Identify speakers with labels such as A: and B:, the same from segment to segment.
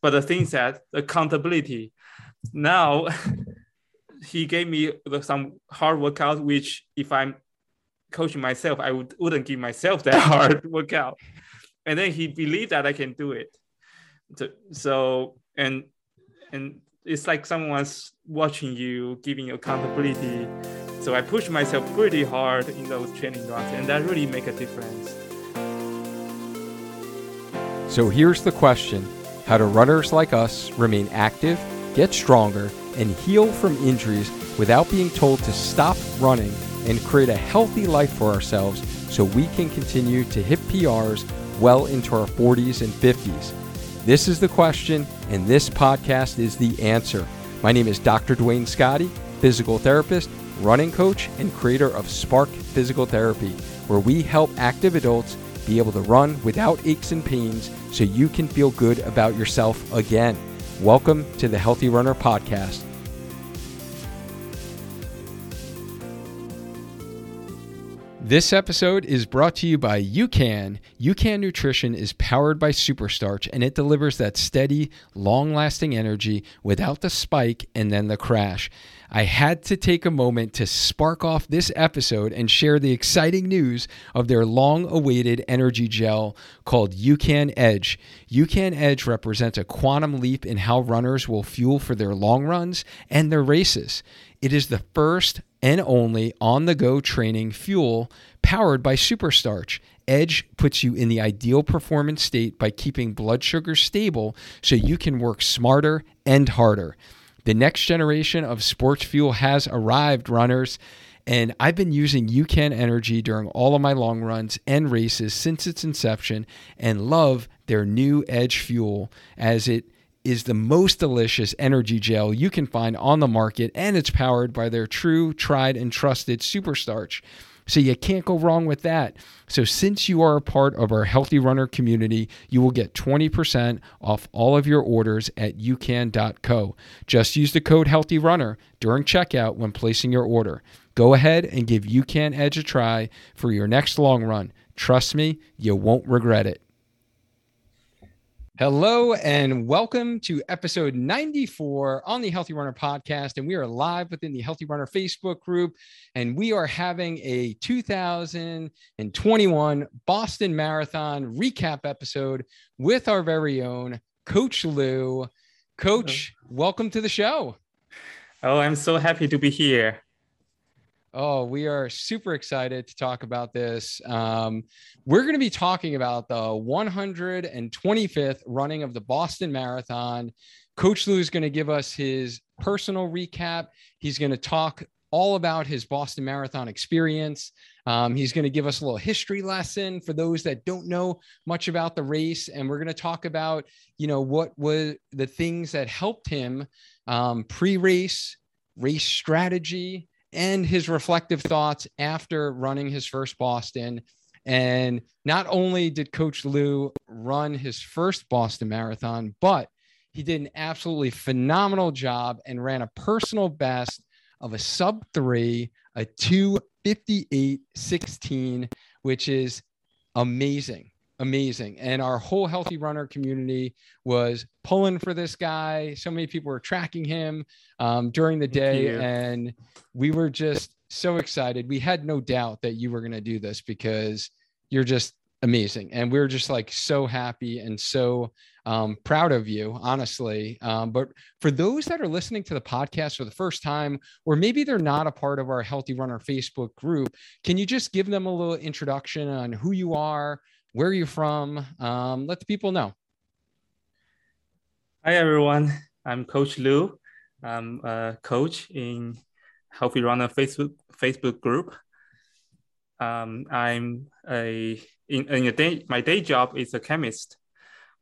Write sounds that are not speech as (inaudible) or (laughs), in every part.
A: But the thing is that accountability. Now (laughs) he gave me some hard workout, which if I'm coaching myself, I would, wouldn't give myself that (laughs) hard workout. And then he believed that I can do it. So, so and and it's like someone's watching you, giving you accountability. So I push myself pretty hard in those training runs, and that really make a difference.
B: So here's the question How do runners like us remain active, get stronger, and heal from injuries without being told to stop running and create a healthy life for ourselves so we can continue to hit PRs well into our 40s and 50s? This is the question, and this podcast is the answer. My name is Dr. Duane Scotti, physical therapist, running coach, and creator of Spark Physical Therapy, where we help active adults be able to run without aches and pains so you can feel good about yourself again. Welcome to the Healthy Runner Podcast. This episode is brought to you by UCAN. UCAN Nutrition is powered by Superstarch and it delivers that steady, long lasting energy without the spike and then the crash. I had to take a moment to spark off this episode and share the exciting news of their long awaited energy gel called UCAN Edge. UCAN Edge represents a quantum leap in how runners will fuel for their long runs and their races. It is the first and only on the go training fuel powered by Superstarch. Edge puts you in the ideal performance state by keeping blood sugar stable so you can work smarter and harder. The next generation of sports fuel has arrived, runners. And I've been using UCAN Energy during all of my long runs and races since its inception and love their new Edge fuel as it is the most delicious energy gel you can find on the market, and it's powered by their true, tried, and trusted superstarch. So you can't go wrong with that. So since you are a part of our Healthy Runner community, you will get 20% off all of your orders at ucan.co. Just use the code Healthy Runner during checkout when placing your order. Go ahead and give UCAN Edge a try for your next long run. Trust me, you won't regret it. Hello and welcome to episode 94 on the Healthy Runner podcast. And we are live within the Healthy Runner Facebook group. And we are having a 2021 Boston Marathon recap episode with our very own Coach Lou. Coach, welcome to the show.
A: Oh, I'm so happy to be here.
B: Oh, we are super excited to talk about this. Um, we're going to be talking about the 125th running of the Boston Marathon. Coach Lou is going to give us his personal recap. He's going to talk all about his Boston Marathon experience. Um, he's going to give us a little history lesson for those that don't know much about the race, and we're going to talk about, you know, what was the things that helped him um, pre-race, race strategy, and his reflective thoughts after running his first Boston. And not only did Coach Lou run his first Boston Marathon, but he did an absolutely phenomenal job and ran a personal best of a sub three, a 258.16, which is amazing amazing. And our whole healthy runner community was pulling for this guy. So many people were tracking him um, during the day. And we were just so excited. We had no doubt that you were going to do this because you're just amazing. And we are just like so happy and so um, proud of you, honestly. Um, but for those that are listening to the podcast for the first time, or maybe they're not a part of our Healthy Runner Facebook group, can you just give them a little introduction on who you are, where are you from? Um, let the people know.
A: Hi, everyone. I'm Coach Lou. I'm a coach in Healthy Runner Facebook Facebook group. Um, I'm a in, in a day my day job is a chemist,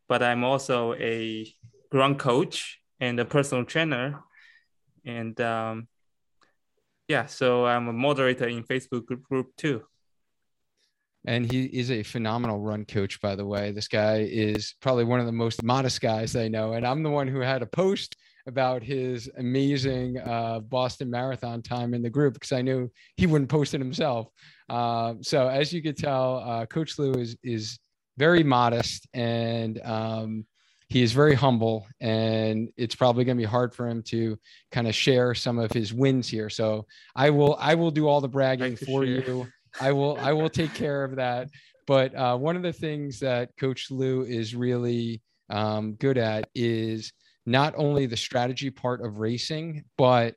A: but I'm also a run coach and a personal trainer, and um, yeah, so I'm a moderator in Facebook group, group too
B: and he is a phenomenal run coach by the way. This guy is probably one of the most modest guys i know. And i'm the one who had a post about his amazing uh, boston marathon time in the group because i knew he wouldn't post it himself. Uh, so as you could tell uh, coach lou is is very modest and um, he is very humble. And it's probably going to be hard for him to kind of share some of his wins here. So i will i will do all the bragging for share. you i will i will take care of that. But uh, one of the things that coach lou is really um, good at is not only the strategy part of racing but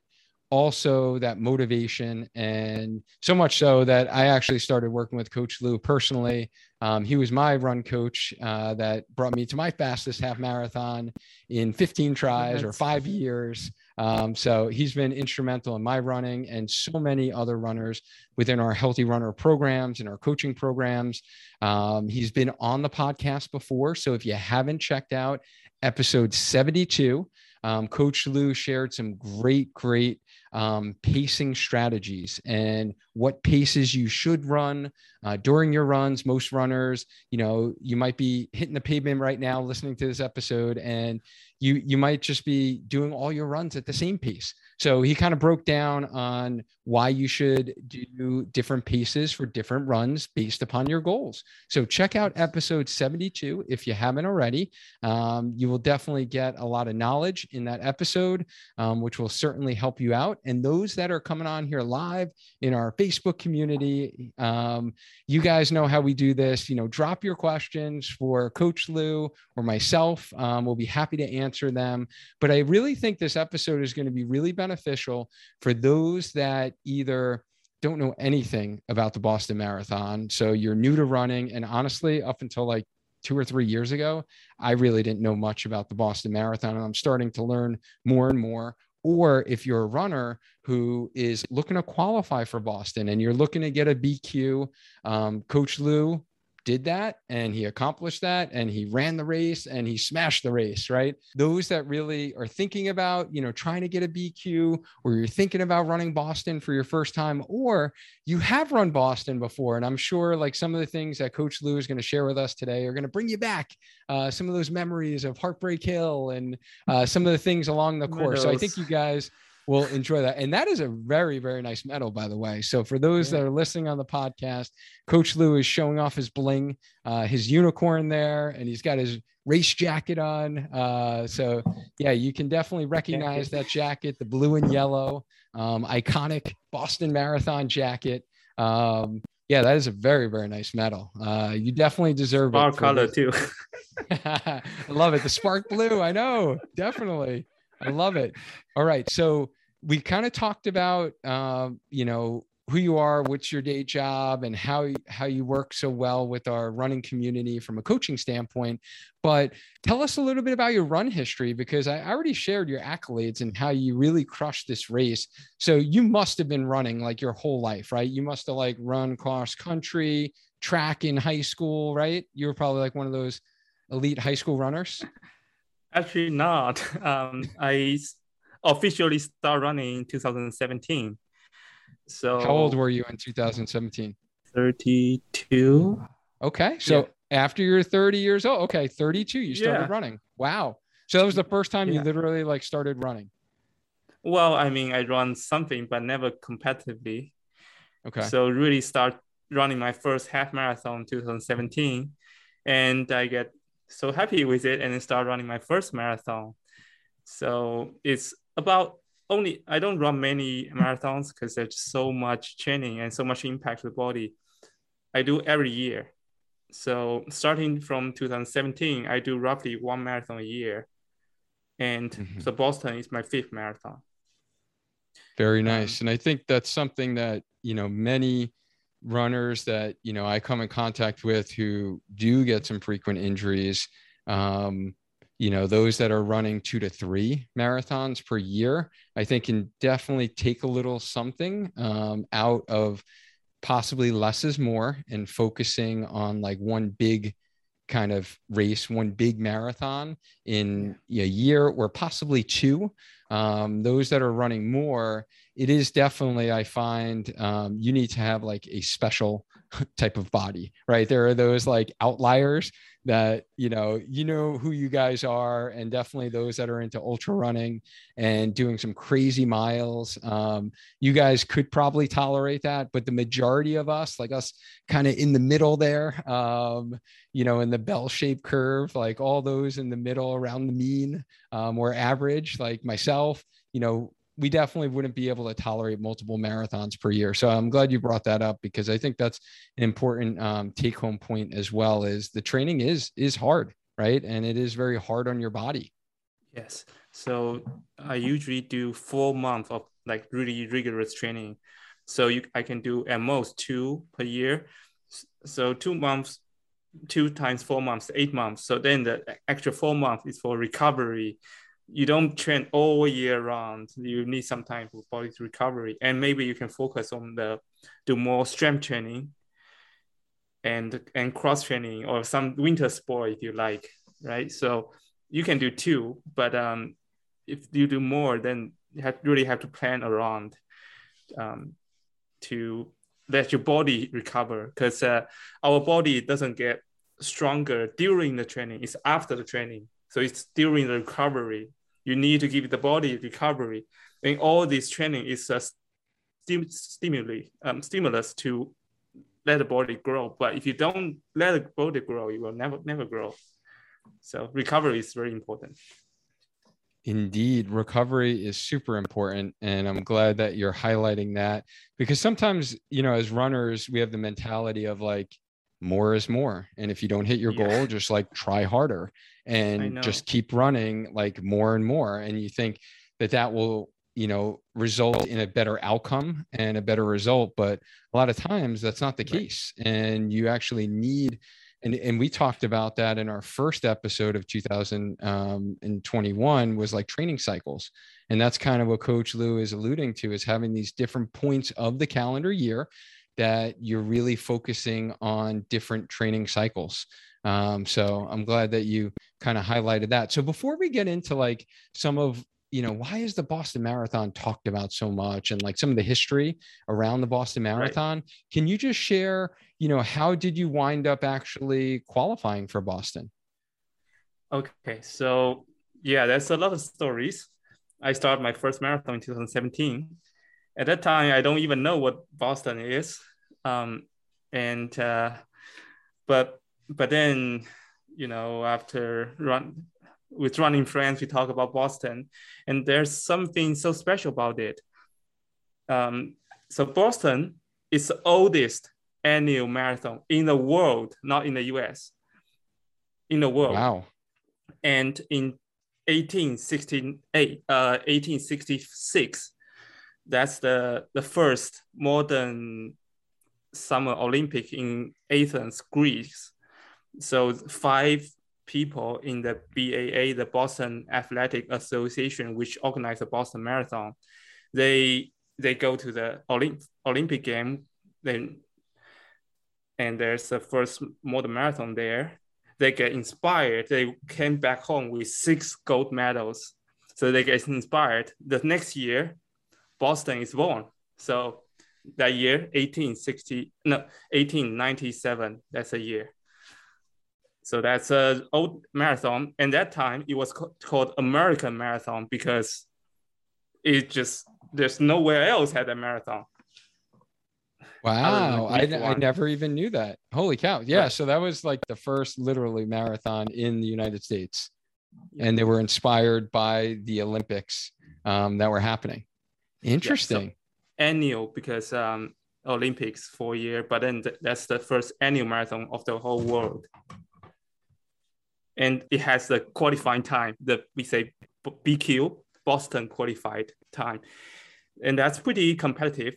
B: also that motivation. And so much so that i actually started working with coach lou personally. Um, he was my run coach uh, that brought me to my fastest half marathon in 15 tries or five years um, so he's been instrumental in my running and so many other runners within our healthy runner programs and our coaching programs. Um, he's been on the podcast before so if you haven't checked out episode 72 um, Coach Lou shared some great, great um, pacing strategies. And what paces you should run uh, during your runs. Most runners, you know, you might be hitting the pavement right now listening to this episode, and you you might just be doing all your runs at the same pace. So he kind of broke down on why you should do different paces for different runs based upon your goals. So check out episode 72 if you haven't already. Um, you will definitely get a lot of knowledge in that episode, um, which will certainly help you out. And those that are coming on here live in our Facebook community, um, you guys know how we do this. You know, drop your questions for Coach Lou or myself. Um, we'll be happy to answer them. But I really think this episode is going to be really beneficial for those that either don't know anything about the Boston Marathon. So you're new to running. And honestly, up until like two or three years ago, I really didn't know much about the Boston Marathon. And I'm starting to learn more and more. Or if you're a runner who is looking to qualify for Boston and you're looking to get a BQ, um, Coach Lou did that and he accomplished that and he ran the race and he smashed the race, right? Those that really are thinking about, you know, trying to get a BQ or you're thinking about running Boston for your first time or you have run Boston before. And I'm sure like some of the things that Coach Lou is going to share with us today are going to bring you back uh, some of those memories of Heartbreak Hill and uh, some of the things along the course. So I think you guys will enjoy that. And that is a very, very nice medal, by the way. So for those yeah. that are listening on the podcast, Coach Lou is showing off his bling, uh, his unicorn there, and he's got his race jacket on. Uh, so yeah, you can definitely recognize that jacket, the blue and yellow, um, iconic Boston Marathon jacket. Um, yeah, that is a very, very nice medal. Uh, you definitely deserve
A: Spark it. color too. (laughs)
B: I love it. The spark blue. I know. Definitely. I love it. All right. So we kind of talked about, um, you know, who you are, what's your day job, and how how you work so well with our running community from a coaching standpoint. But tell us a little bit about your run history because I already shared your accolades and how you really crushed this race. So you must have been running like your whole life, right? You must have like run cross country, track in high school, right? You were probably like one of those elite high school runners.
A: Actually, not. (laughs) Um, I officially started running in 2017. So
B: how old were you in 2017?
A: 32.
B: Okay, so yeah. after you're 30 years old, okay, 32, you started yeah. running. Wow. So that was the first time yeah. you literally like started running.
A: Well, I mean, I run something, but never competitively.
B: Okay.
A: So really start running my first half marathon in 2017, and I get so happy with it and then start running my first marathon. So it's about only I don't run many marathons because there's so much training and so much impact to the body. I do every year. So starting from 2017, I do roughly one marathon a year. And mm-hmm. so Boston is my fifth marathon.
B: Very um, nice. Um, and I think that's something that, you know, many runners that you know I come in contact with who do get some frequent injuries. Um, you know, those that are running two to three marathons per year, I think can definitely take a little something um, out of possibly less is more and focusing on like one big kind of race, one big marathon in a year or possibly two. Um, those that are running more, it is definitely i find um, you need to have like a special (laughs) type of body right? There are those like outliers that you know you know who you guys are and definitely those that are into ultra running and doing some crazy miles. Um, you guys could probably tolerate that but the majority of us like us kind of in the middle there um, you know in the bell shaped curve like all those in the middle around the mean um, or average like myself you know we definitely wouldn't be able to tolerate multiple marathons per year. So I'm glad you brought that up because I think that's an important um, take home point as well. Is the training is is hard, right? And it is very hard on your body.
A: Yes. So I usually do four months of like really rigorous training. So you I can do at most two per year. So two months, two times four months, eight months. So then the extra four months is for recovery you don't train all year round. You need some time for body recovery, and maybe you can focus on the do more strength training and and cross training or some winter sport if you like, right? So you can do two, but um, if you do more, then you have, really have to plan around um, to let your body recover because uh, our body doesn't get stronger during the training. It's after the training so it's during the recovery. You need to give the body recovery. And all this training is a stim- stimuli, um, stimulus to let the body grow. But if you don't let the body grow, you will never, never grow. So recovery is very important.
B: Indeed, recovery is super important. And I'm glad that you're highlighting that because sometimes, you know, as runners, we have the mentality of like, more is more. And if you don't hit your yeah. goal, just like try harder and just keep running like more and more. And you think that that will you know result in a better outcome and a better result. But a lot of times that's not the case. And you actually need and, and we talked about that in our first episode of 2021 um, was like training cycles. And that's kind of what coach lou is alluding to is having these different points of the calendar year that you're really focusing on different training cycles um, so I'm glad that you kind of highlighted that. So before we get into like some of you know why is the boston marathon talked about so much and like some of the history around the boston marathon right. can you just share you know how did you wind up actually qualifying for boston
A: okay so yeah there's a lot of stories i started my first marathon in 2017 at that time i don't even know what boston is. Um, and uh, but but then you know after run with running friends we talk about boston and there's something so special about it. Um, so boston is the oldest annual marathon in the world not in the us in the world.
B: Wow.
A: And in 1868 uh, 1866 that's the the first modern summer olympic in athens greece so five people in the BAA, the Boston Athletic Association, which organized the Boston Marathon, they they go to the Olymp- Olympic game, then and there's the first modern marathon there. They get inspired. They came back home with six gold medals. So they get inspired. The next year, Boston is born. So that year, 1860, no, 1897, that's a year. So that's an old marathon. And that time it was called American Marathon because it just, there's nowhere else had a marathon.
B: Wow. I, I never even knew that. Holy cow. Yeah. Right. So that was like the first literally marathon in the United States. And they were inspired by the Olympics um, that were happening. Interesting.
A: Yeah, so annual because um, Olympics for a year, but then th- that's the first annual marathon of the whole world and it has the qualifying time that we say BQ Boston qualified time, and that's pretty competitive.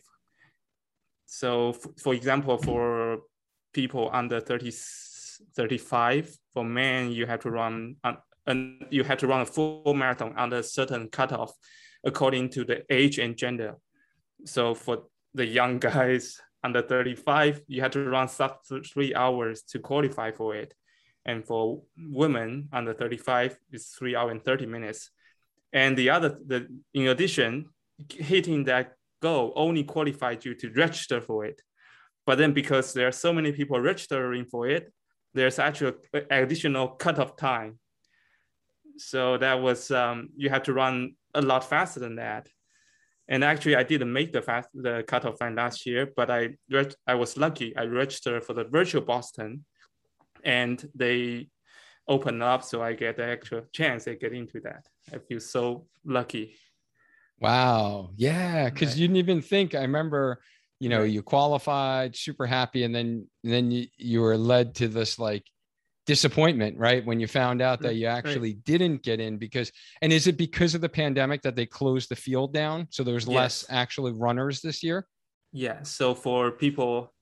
A: So, for example, for people under 30, 35, for men, you have to run and you have to run a full marathon under a certain cutoff according to the age and gender. So for the young (laughs) guys under 35, you had to run sub three hours to qualify for it. And for women under 35, it's three hours and 30 minutes. And the other, the in addition, hitting that goal only qualified you to register for it. But then because there are so many people registering for it, there's actually additional cutoff time. So that was um, you had to run a lot faster than that. And actually, I didn't make the fast the cutoff time last year, but I I was lucky. I registered for the virtual Boston, and they open up, so I get the extra chance to get into that. I feel so lucky.
B: Wow. Yeah. Cause right. you didn't even think, I remember, you know, you qualified super happy. And then, and then you, you were led to this like disappointment, right? When you found out that you actually right. didn't get in because, and is it because of the pandemic that they closed the field down? So there's yes. less actually runners this year?
A: Yeah. So for people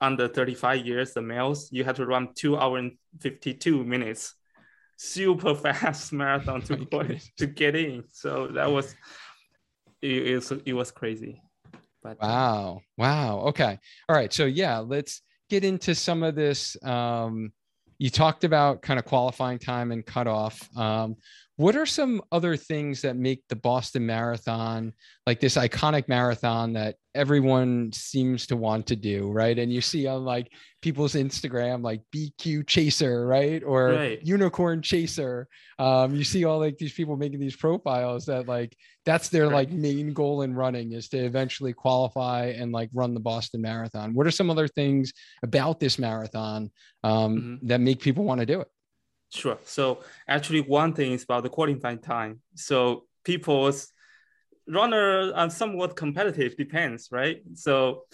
A: under 35 years, the males, you have to run two hour and 52 minutes super (laughs) fast marathon (laughs) to to get in. So that was it, it was it was crazy.
B: But wow, wow. Okay, all right. So yeah, let's get into some of this. Um, you talked about kind of qualifying time and cutoff. Um, what are some other things that make the Boston Marathon like this iconic marathon that everyone seems to want to do, right? And you see on like people's Instagram, like BQ Chaser, right? Or right. Unicorn Chaser. Um, you see all like these people making these profiles that like that's their right. like main goal in running is to eventually qualify and like run the Boston Marathon. What are some other things about this marathon um, mm-hmm. that make people want to do it?
A: Sure. So actually, one thing is about the qualifying time. So people's runner are somewhat competitive, depends, right? So,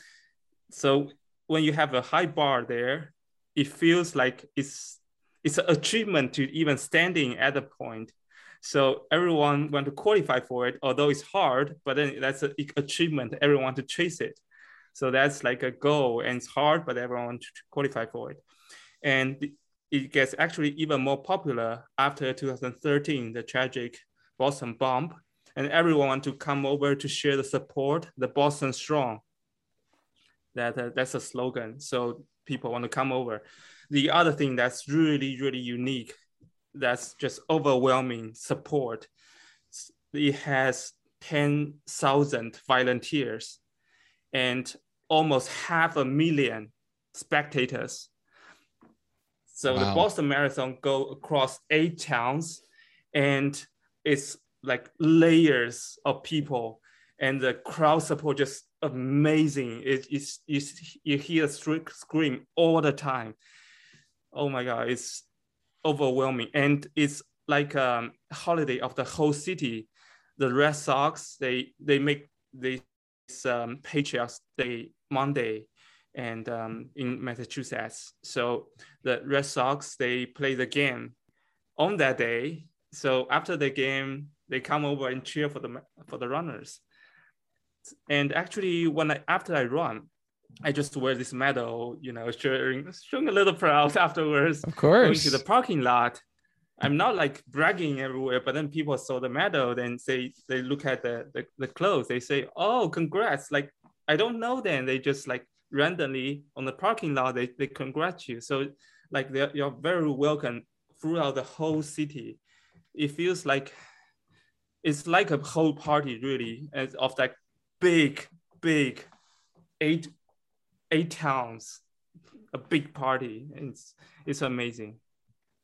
A: so when you have a high bar there, it feels like it's it's an achievement to even standing at the point. So everyone want to qualify for it, although it's hard, but then that's an achievement. Everyone to chase it. So that's like a goal, and it's hard, but everyone to qualify for it. And it gets actually even more popular after 2013, the tragic Boston bomb, and everyone want to come over to share the support, the Boston strong. That uh, that's a slogan. So people want to come over. The other thing that's really really unique, that's just overwhelming support. It has 10,000 volunteers and almost half a million spectators so wow. the Boston Marathon go across eight towns, and it's like layers of people, and the crowd support just amazing. It, it's, it's you hear scream all the time. Oh my god, it's overwhelming, and it's like a holiday of the whole city. The Red Sox they they make this um, Patriots Day Monday and um, in Massachusetts. So the Red Sox they play the game on that day. So after the game, they come over and cheer for the for the runners. And actually, when I after I run, I just wear this medal, you know, showing showing a little proud (laughs) afterwards.
B: Of course,
A: going to the parking lot. I'm not like bragging everywhere, but then people saw the medal, then say they look at the, the, the clothes, they say, "Oh, congrats!" Like I don't know then They just like randomly on the parking lot, they, they congratulate you. So like you're very welcome throughout the whole city. It feels like it's like a whole party really and of that big, big eight eight towns, a big party. It's it's amazing.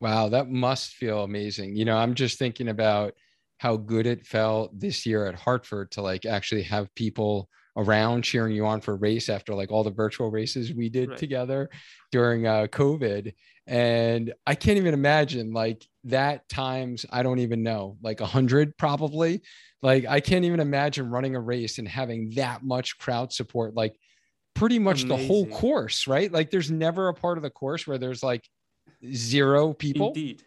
B: Wow, that must feel amazing. You know, I'm just thinking about how good it felt this year at Hartford to like actually have people around cheering you on for a race after like all the virtual races we did right. together during uh, COVID. And I can't even imagine like that times, I don't even know, like a hundred probably. Like I can't even imagine running a race and having that much crowd support, like pretty much Amazing. the whole course, right? Like there's never a part of the course where there's like zero people.
A: Indeed.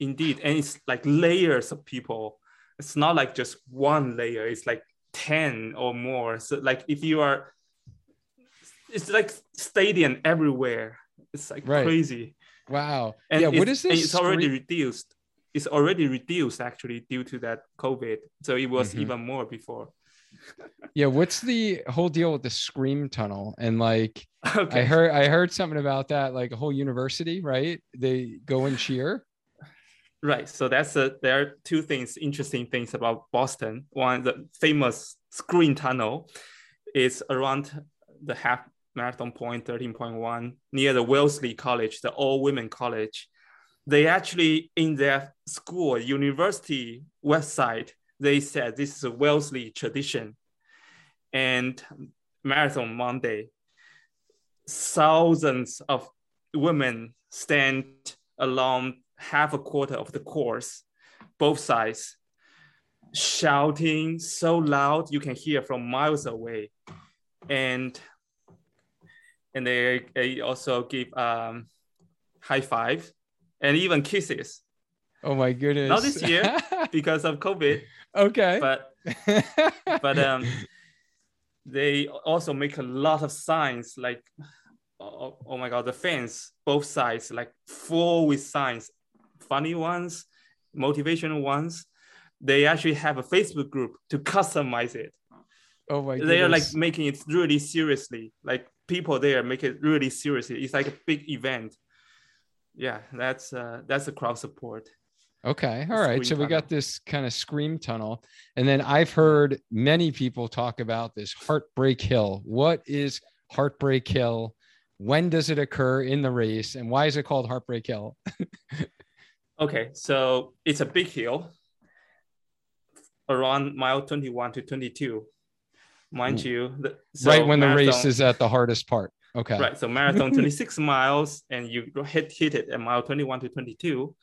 A: Indeed. And it's like layers of people. It's not like just one layer, it's like 10 or more. So like if you are, it's like stadium everywhere. It's like right. crazy.
B: Wow. And yeah. What is this?
A: It's already reduced. It's already reduced actually due to that COVID. So it was mm-hmm. even more before. (laughs)
B: yeah. What's the whole deal with the scream tunnel? And like, (laughs) okay. I heard, I heard something about that, like a whole university, right? They go and cheer.
A: Right. So that's a, there are two things, interesting things about Boston. One, the famous scream tunnel is around the half marathon point 13.1 near the Wellesley College, the all women college. They actually, in their school, university website, they said this is a Wellesley tradition. And Marathon Monday, thousands of women stand along half a quarter of the course, both sides, shouting so loud you can hear from miles away. And and they, they also give um, high five and even kisses.
B: Oh my goodness!
A: Not this year (laughs) because of COVID.
B: Okay.
A: But (laughs) but um, they also make a lot of signs like, oh, oh my god, the fans both sides like full with signs, funny ones, motivational ones. They actually have a Facebook group to customize it.
B: Oh my! God.
A: They are like making it really seriously. Like people there make it really seriously. It's like a big event. Yeah, that's uh, that's the crowd support.
B: Okay. All right. So we got this kind of scream tunnel. And then I've heard many people talk about this Heartbreak Hill. What is Heartbreak Hill? When does it occur in the race? And why is it called Heartbreak Hill? (laughs)
A: okay. So it's a big hill around mile 21 to 22. Mind you,
B: the, so right when marathon, the race is at the hardest part. Okay.
A: Right. So marathon 26 (laughs) miles and you hit, hit it at mile 21 to 22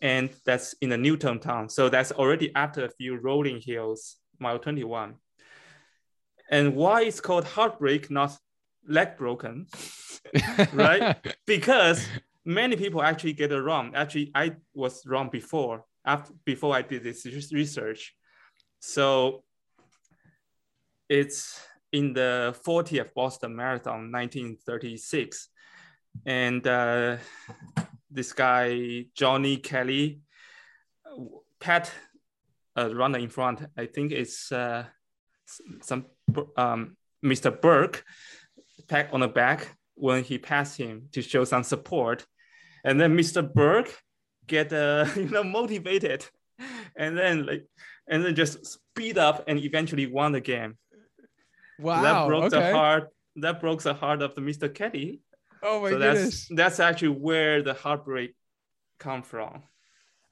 A: and that's in the Newton town. So that's already after a few rolling hills, mile 21. And why it's called heartbreak, not leg broken, (laughs) right? because many people actually get it wrong. Actually, I was wrong before, after before I did this research. So it's in the 40th Boston Marathon, 1936. And uh, this guy Johnny Kelley, Pat uh, runner in front. I think it's uh, some um, Mr. Burke pat on the back when he passed him to show some support, and then Mr. Burke get uh, (laughs) you know motivated, and then like and then just speed up and eventually won the game.
B: Wow!
A: That broke
B: okay.
A: the heart. That broke the heart of the Mr. Kelley
B: Oh my
A: so
B: goodness.
A: That's, that's actually where the heartbreak come from.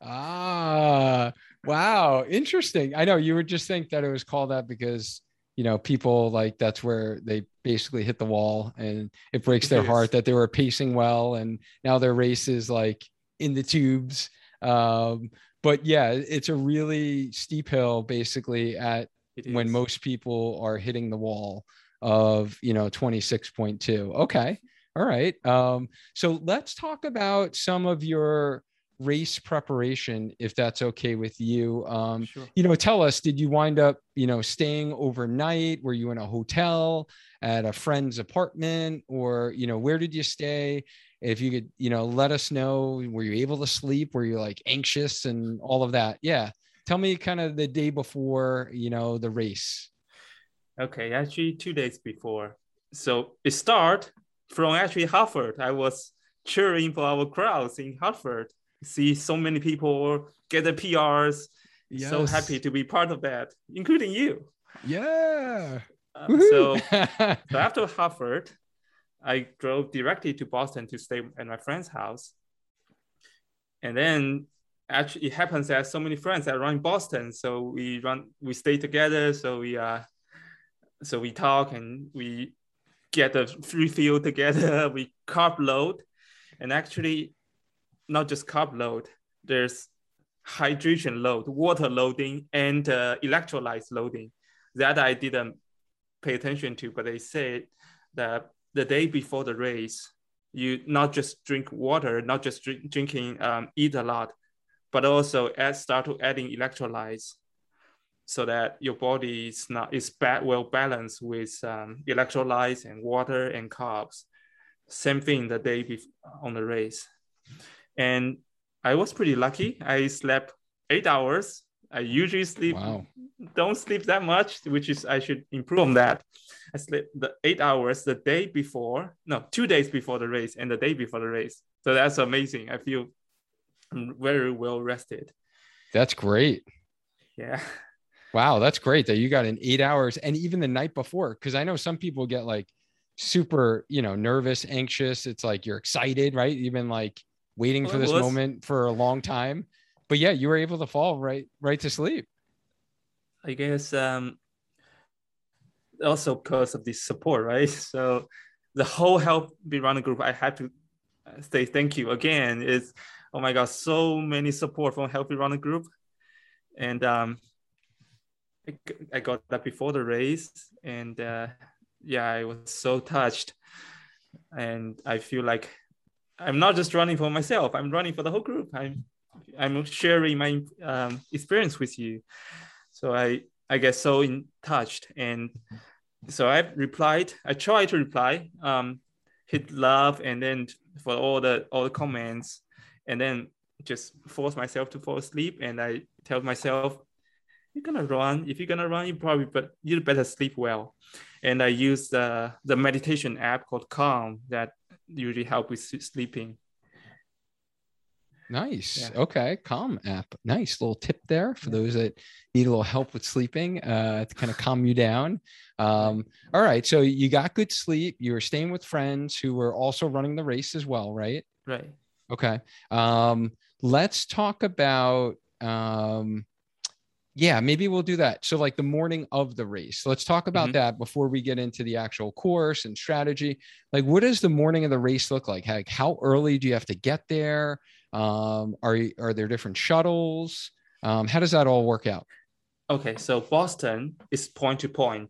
B: Ah, wow. Interesting. I know you would just think that it was called that because, you know, people like that's where they basically hit the wall and it breaks their heart that they were pacing well and now their race is like in the tubes. Um, but yeah, it's a really steep hill basically at when most people are hitting the wall of, you know, 26.2. Okay. All right. Um, so let's talk about some of your race preparation, if that's okay with you. Um, sure. You know, tell us, did you wind up, you know, staying overnight? Were you in a hotel at a friend's apartment or, you know, where did you stay? If you could, you know, let us know, were you able to sleep? Were you like anxious and all of that? Yeah. Tell me kind of the day before, you know, the race.
A: Okay. Actually, two days before. So it start from actually Hartford. I was cheering for our crowds in Hartford. See so many people get the PRs. Yes. So happy to be part of that, including you.
B: Yeah.
A: Um, so, (laughs) so after Hartford, I drove directly to Boston to stay at my friend's house. And then actually it happens that so many friends are in Boston. So we run, we stay together. So we uh so we talk and we get the refill together, (laughs) we carb load, and actually not just carb load, there's hydration load, water loading, and uh, electrolytes loading. That I didn't pay attention to, but they said that the day before the race, you not just drink water, not just drink, drinking, um, eat a lot, but also add, start to adding electrolytes so that your body is not is bad, well balanced with um, electrolytes and water and carbs. Same thing the day before on the race, and I was pretty lucky. I slept eight hours. I usually sleep wow. don't sleep that much, which is I should improve on that. I slept the eight hours the day before, no, two days before the race and the day before the race. So that's amazing. I feel very well rested.
B: That's great.
A: Yeah.
B: Wow, that's great that you got in eight hours and even the night before. Cause I know some people get like super, you know, nervous, anxious. It's like you're excited, right? You've been like waiting
A: Well,
B: for this moment for a long time. But yeah, you were able to fall right right to sleep.
A: I guess um, also because of the support, right? (laughs) So the whole Help Be Runner group, I have to say thank you again. Is oh my god, so many support from Healthy Runner group, and um, I got that before the race, and uh, yeah, I was so touched, and I feel like I'm not just running for myself. I'm running for the whole group. I'm I'm sharing my um, experience with you. So I I get so in touched and so I replied. I tried to reply, um, hit love, and then for all the all the comments, and then just force myself to fall asleep. And I tell myself, "You're gonna run. If you're gonna run, you probably but you better sleep well." And I use the the meditation app called Calm that usually help with sleeping.
B: Nice.
A: Yeah.
B: Okay. Calm app. Nice little tip there for
A: Yeah.
B: those that need a little help with sleeping, uh, to kind of calm you down. Um, all right. So you got good sleep. You were staying with friends who were also running the race as well, right?
A: Right.
B: Okay. Um, let's talk about um yeah, maybe we'll do that. So like the morning of the race. Let's talk about
A: Mhm.
B: that before we get into the actual course and strategy. Like what does the morning of the race look like? Like how early do you have to get there? Um, are are there different shuttles? Um, how does that all work out?
A: Okay, so Boston is point to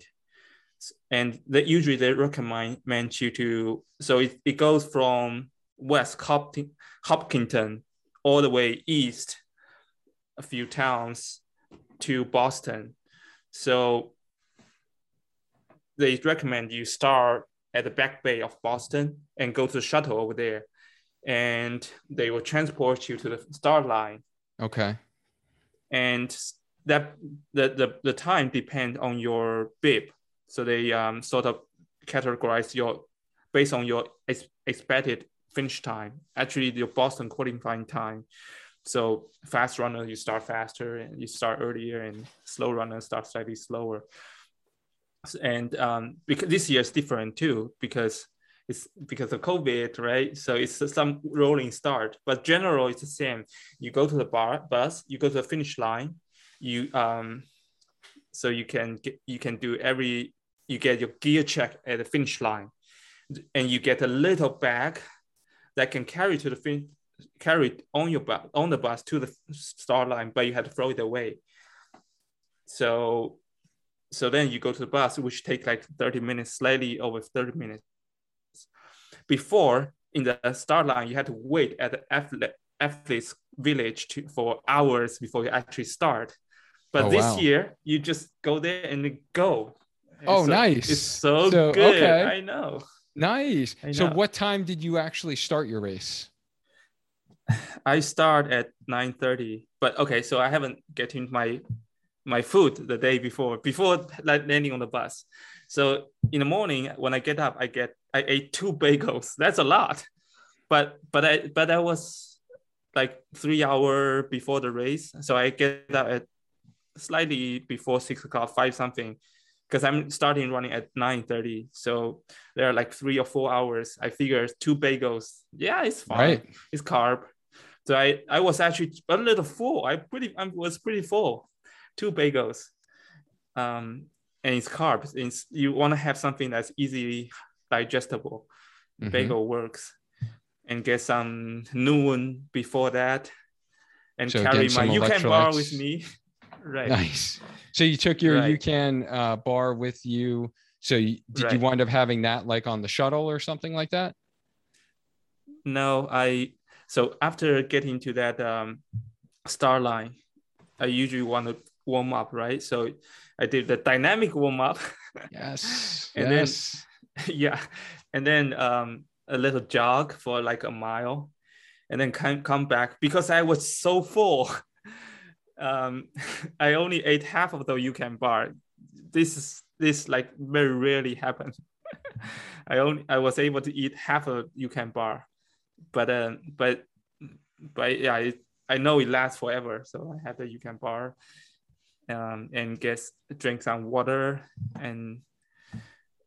A: And they usually they recommend you to so it, it goes from West Hopkin, Hopkinton all the way east a few towns to Boston. So they recommend you start at the back bay of Boston and go to the shuttle over there. And they will transport you to the start line
B: Okay.
A: and that the the, the time depends on your bib so they um, sort of categorize your based on your ex- expected finish time actually your boston qualifying time so fast runner you start faster and you start earlier and slow runner start slightly slower. And um, because this year is different too because it's because of covid right? So it's some rolling start but general it's the same. You go to the bar bus you go to the finish line you um so you can get you can do every you get your gear check at the finish line and you get a little bag that can carry to the fin carry it on your bus on the bus to the start line but you have to throw it away so so then you go to the bus which take like 30 minutes slightly over 30 minutes before in the start line you had to wait at the athlete, athletes village to, for hours before you actually start but
B: Oh,
A: this
B: wow.
A: year you just go there and go
B: Oh,
A: so-
B: nice.
A: it's so,
B: So,
A: good
B: okay.
A: i know
B: Nice.
A: I
B: So what time did you actually start your race? (laughs)
A: I start at 9:30. But okay, so I haven't getting my my food the day before, before (laughs) landing on the bus. So in the morning when I get up, I get I ate two (laughs) bagels. That's a lot. But but I but that was like three hour before the race. So I get up at slightly before six o'clock, five something. Because I'm starting running at 9:30. So there are like three or four hours. I figure two bagels. Yeah, it's fine
B: Right.
A: it's carb. So I, I was actually a little full. I pretty I was pretty full. Two bagels. Um, and it's carbs. It's, you want to have something that's easily digestible.
B: Mhm.
A: Bagel works. And get some noon before that. And
B: So
A: carry my UCAN bar with me. (laughs) Right.
B: Nice. So you took your
A: Right.
B: can uh, bar with you. So you, did you wind up having that like on the shuttle or something like that?
A: No, I so after getting to that um, star line, I usually want to warm up, right? So I did the dynamic warm up. (laughs)
B: Yes.
A: And then-
B: yes. (laughs)
A: yeah, and then um, a little jog for like a mile, and then come come back because I was so full. (laughs) Um, I only ate half of the UCAN bar. This is this like very rarely happen. I only I was able to eat half a UCAN bar, but uh, but but yeah, I know it lasts forever. So I have the can bar um, and get drink some water and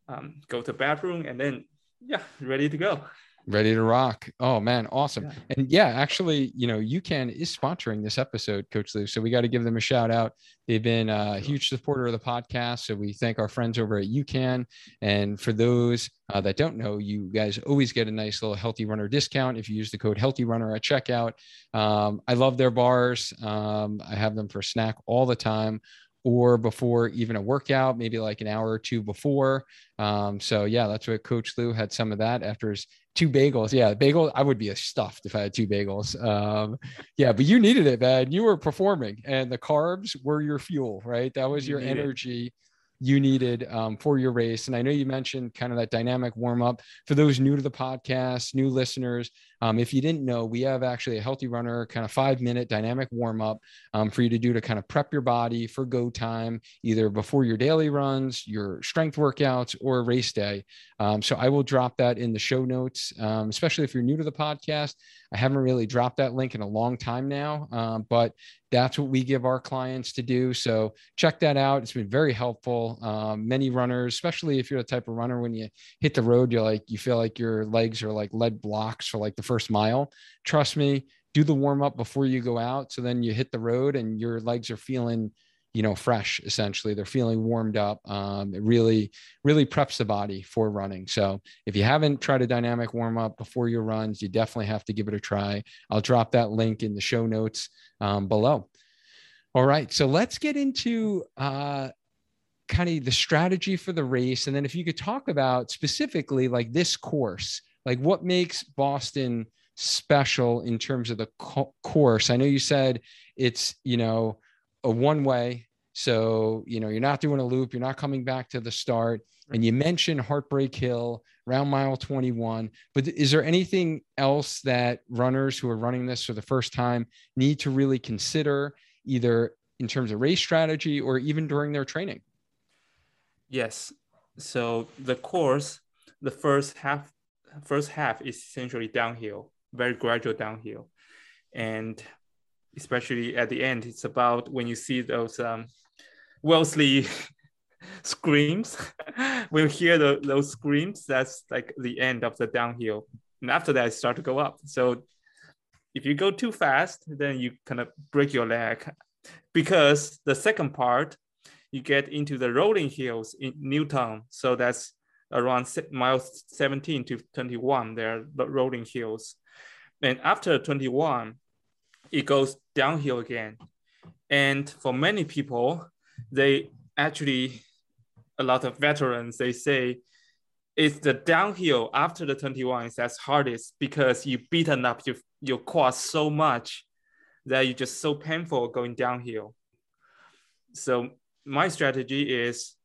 A: um, go to bathroom and then yeah, ready to go
B: ready to rock. Oh man, awesome. Yeah. And yeah, actually, you know, UCAN is sponsoring this episode, Coach Lou. So we got to give them a shout out. They've been a huge supporter of the podcast. So we thank our friends over at UCAN. And for those uh, that don't know, you guys always get a nice little healthy runner discount if you use the code healthy runner at checkout. Um, I love their bars. Um, I have them for snack all the time or before even a workout, maybe like an hour or two before. Um, so yeah, that's what Coach Lou had some of that after his two bagels. Yeah, bagel. I would be stuffed if I had two bagels. Um, yeah, but you needed it, man. You were performing, and the carbs were your fuel, right? That was your energy you needed um, for your race. And I know you mentioned kind of that dynamic warm up for those new to the podcast, new listeners. Um, if you didn't know, we have actually a healthy runner kind of five minute dynamic warm up um, for you to do to kind of prep your body for go time, either before your daily runs, your strength workouts, or race day. Um, so I will drop that in the show notes, um, especially if you're new to the podcast. I haven't really dropped that link in a long time now, um, but that's what we give our clients to do. So check that out. It's been very helpful. Um, many runners, especially if you're the type of runner when you hit the road, you're like you feel like your legs are like lead blocks for like the first mile. Trust me, do the warm up before you go out. So then you hit the road and your legs are feeling you know fresh essentially. They're feeling warmed up. Um, it really really preps the body for running. So if you haven't tried a dynamic warm up before your runs you definitely have to give it a try. I'll drop that link in the show notes um, below. All right. So let's get into uh, kind of the strategy for the race. And then if you could talk about specifically like this course like what makes boston special in terms of the co- course i know you said it's you know a one way. So, you know, you're not doing a loop, you're not coming back to the start. And you mentioned Heartbreak Hill, round mile 21. But is there anything else that runners who are running this for the first time need to really consider, either in terms of race strategy or even during their training?
A: Yes. So the course, the first half, first half is essentially downhill, very gradual downhill. And especially at the end, it's about when you see those um, Wellesley (laughs) screams. (laughs) we'll hear the, those screams, that's like the end of the downhill. And after that, it start to go up. So if you go too fast, then you kind of break your leg. Because the second part, you get into the rolling hills in Newton. So that's around miles 17 to 21. There are rolling hills. And after 21, it goes downhill again. And for many people, they actually, a lot of veterans, they say it's the downhill after the 21 is that's hardest because you beaten up your, your quad so much that you're just so painful going downhill. So my strategy is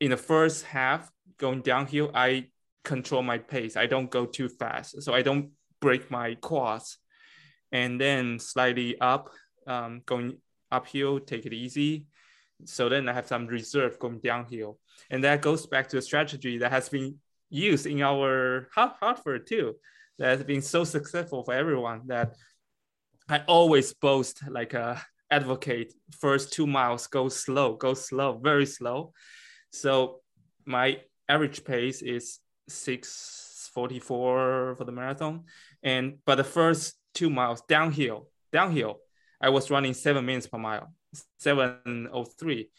A: in the first half going downhill, I control my pace. I don't go too fast. So I don't break my quads and then slightly up, um, going uphill, take it easy. So then I have some reserve going downhill. And that goes back to a strategy that has been used in our Hartford too, that has been so successful for everyone that I always boast like a advocate first two miles go slow, go slow, very slow. So my average pace is 644 for the marathon. And but the first two miles downhill, downhill, I was running seven minutes per mile, 703.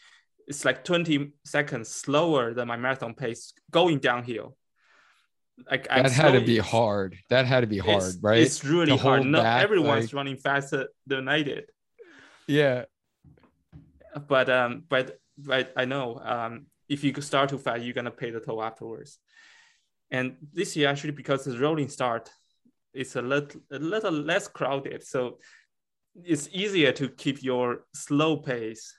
A: It's like 20 seconds slower than my marathon pace going downhill.
B: Like that I'm had to be hard. That had to be hard,
A: it's,
B: right?
A: It's really hard. No, back, everyone's like... running faster than I did.
B: Yeah.
A: But um, but but I know um, if you start too fast, you're gonna pay the toll afterwards. And this year, actually, because the rolling start, it's a little, a little less crowded. So it's easier to keep your slow pace.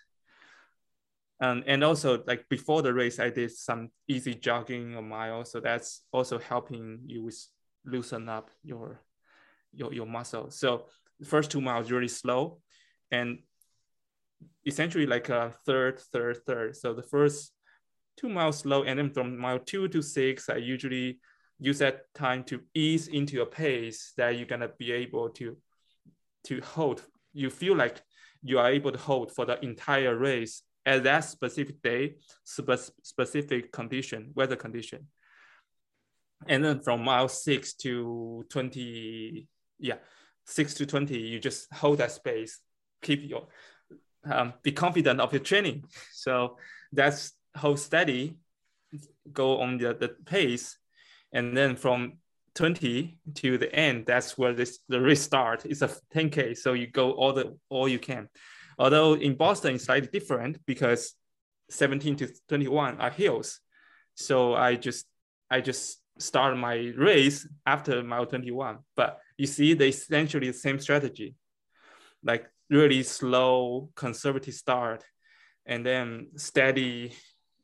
A: And, and also like before the race, I did some easy jogging a mile. So that's also helping you with loosen up your, your, your muscle. So the first two miles really slow and essentially like a third, third, third. So the first two miles slow and then from mile two to six, I usually use that time to ease into a pace that you're gonna be able to to hold. You feel like you are able to hold for the entire race at that specific day, spe- specific condition, weather condition. And then from mile six to 20, yeah, six to 20, you just hold that space, keep your, um, be confident of your training. So that's hold steady, go on the, the pace. And then from 20 to the end, that's where this the restart start. It's a 10K. So you go all the all you can. Although in Boston it's slightly different because 17 to 21 are hills. So I just I just start my race after mile 21. But you see, they essentially the same strategy, like really slow, conservative start, and then steady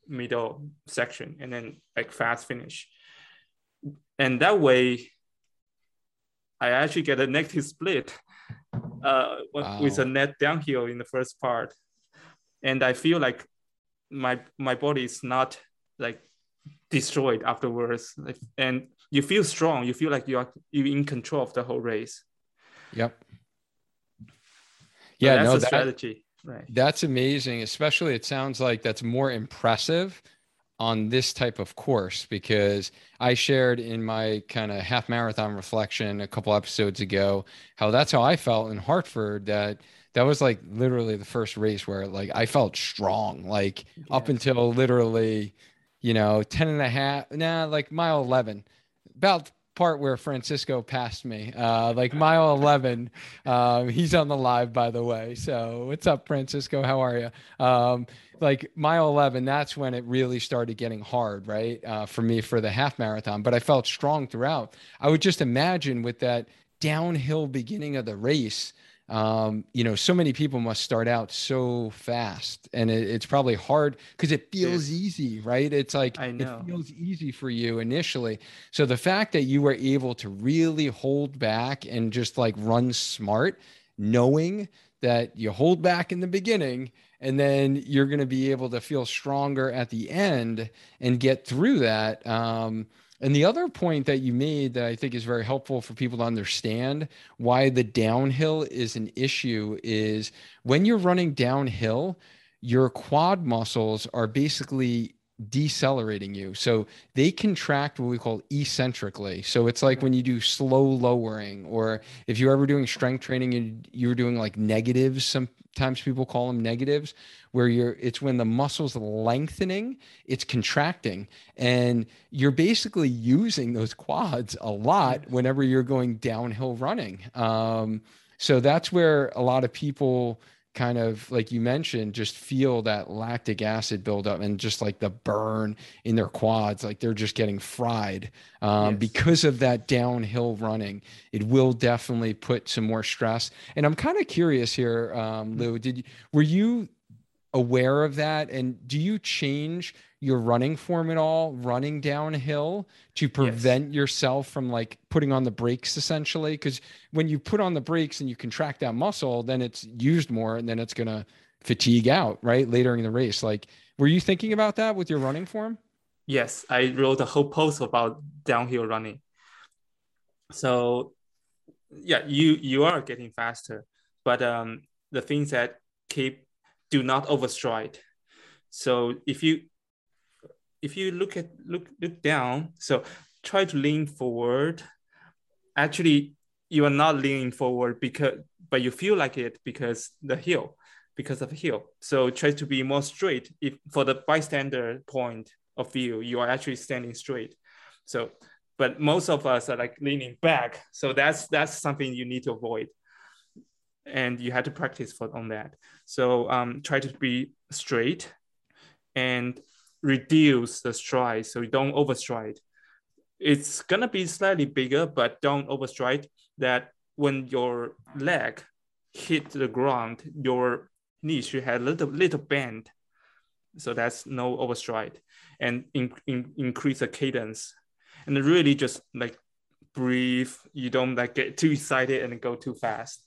A: middle section, and then like fast finish. And that way, I actually get a negative split uh, wow. with a net downhill in the first part, and I feel like my my body is not like destroyed afterwards, and you feel strong. You feel like you are you in control of the whole race.
B: Yep.
A: Yeah, that's no, that, strategy.
B: Right. That's amazing. Especially, it sounds like that's more impressive on this type of course because I shared in my kind of half marathon reflection a couple episodes ago how that's how I felt in Hartford that that was like literally the first race where like I felt strong like yeah. up until literally you know 10 and a half nah like mile 11 about part where Francisco passed me, uh, like mile 11. Um, he's on the live, by the way. So, what's up, Francisco? How are you? Um, like mile 11, that's when it really started getting hard, right? Uh, for me for the half marathon, but I felt strong throughout. I would just imagine with that downhill beginning of the race, um, you know, so many people must start out so fast, and it, it's probably hard because it feels easy, right? It's like it feels easy for you initially. So the fact that you were able to really hold back and just like run smart, knowing that you hold back in the beginning and then you're going to be able to feel stronger at the end and get through that. Um, and the other point that you made that I think is very helpful for people to understand why the downhill is an issue is when you're running downhill, your quad muscles are basically decelerating you. So they contract what we call eccentrically. So it's like when you do slow lowering, or if you're ever doing strength training and you're doing like negatives, sometimes people call them negatives, where you're it's when the muscles lengthening, it's contracting. And you're basically using those quads a lot whenever you're going downhill running. Um, so that's where a lot of people kind of like you mentioned just feel that lactic acid buildup and just like the burn in their quads like they're just getting fried um, yes. because of that downhill running it will definitely put some more stress and i'm kind of curious here um, mm-hmm. lou did you were you aware of that and do you change your running form at all running downhill to prevent yes. yourself from like putting on the brakes essentially because when you put on the brakes and you contract that muscle then it's used more and then it's going to fatigue out right later in the race like were you thinking about that with your running form
A: yes i wrote a whole post about downhill running so yeah you you are getting faster but um the things that keep do not overstride. So if you if you look at look look down, so try to lean forward. Actually, you are not leaning forward because but you feel like it because the hill, because of the hill. So try to be more straight. If for the bystander point of view, you are actually standing straight. So but most of us are like leaning back. So that's that's something you need to avoid and you had to practice for on that. So um, try to be straight and reduce the stride so you don't overstride. It's gonna be slightly bigger, but don't overstride. That when your leg hit the ground, your knee should have a little little bend. So that's no overstride, and in, in, increase the cadence, and really just like breathe. You don't like get too excited and go too fast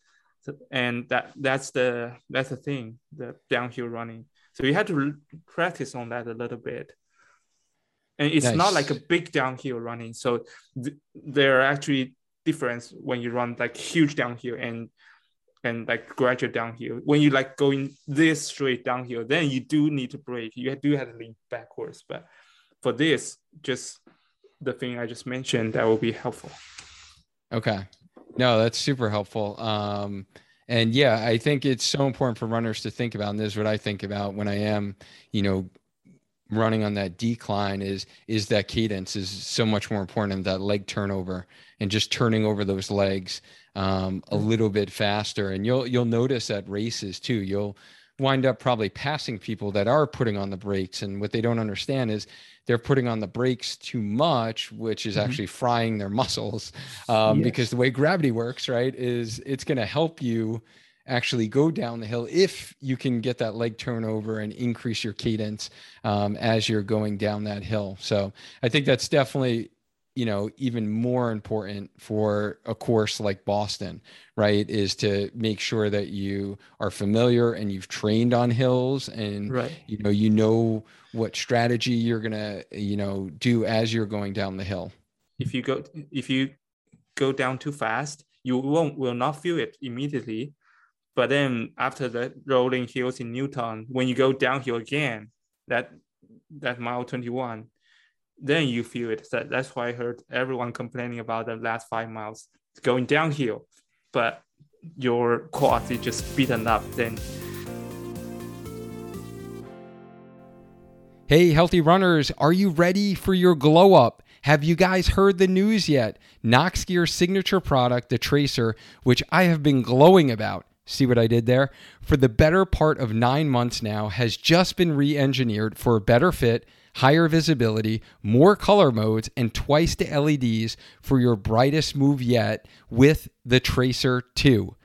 A: and that that's the that's the thing the downhill running so you had to practice on that a little bit and it's not like a big downhill running. So th- there are actually difference when you run like huge downhill and and like gradual downhill. When you like going this straight downhill, then you do need to brake. You do have to lean backwards. But for this, just the thing I just mentioned, that will be helpful.
B: Okay. No, that's super helpful. Um, and yeah, I think it's so important for runners to think about, and this is what I think about when I am, you know, running on that decline is is that cadence is so much more important than that leg turnover and just turning over those legs um, a little bit faster. And you'll you'll notice at races too, you'll wind up probably passing people that are putting on the brakes. And what they don't understand is they're putting on the brakes too much, which is
A: Mhm.
B: actually frying their (laughs) muscles. Um,
A: Yes.
B: Because the way gravity works, right, is it's going to help you actually go down the hill if you can get that leg turnover and increase your cadence um, as you're going down that hill. So I think that's definitely you know even more important for a course like Boston, right? Is to make sure that you are familiar and you've trained on hills and
A: Right.
B: you know you know what strategy you're gonna you know do as you're going down the hill.
A: If you go if you go down too fast, you won't will not feel it immediately. But then after the rolling hills in Newton, when you go downhill again, that that mile 21, then you feel it. That, that's why I heard everyone complaining about the last five miles going downhill, but your quads is just beaten up. Then
B: Hey, healthy runners, are you ready for your glow up? Have you guys heard the news yet? Noxgear's signature product, the Tracer, which I have been glowing about. See what I did there? For the better part of nine months now, has just been re engineered for a better fit, higher visibility, more color modes, and twice the LEDs for your brightest move yet with the Tracer 2.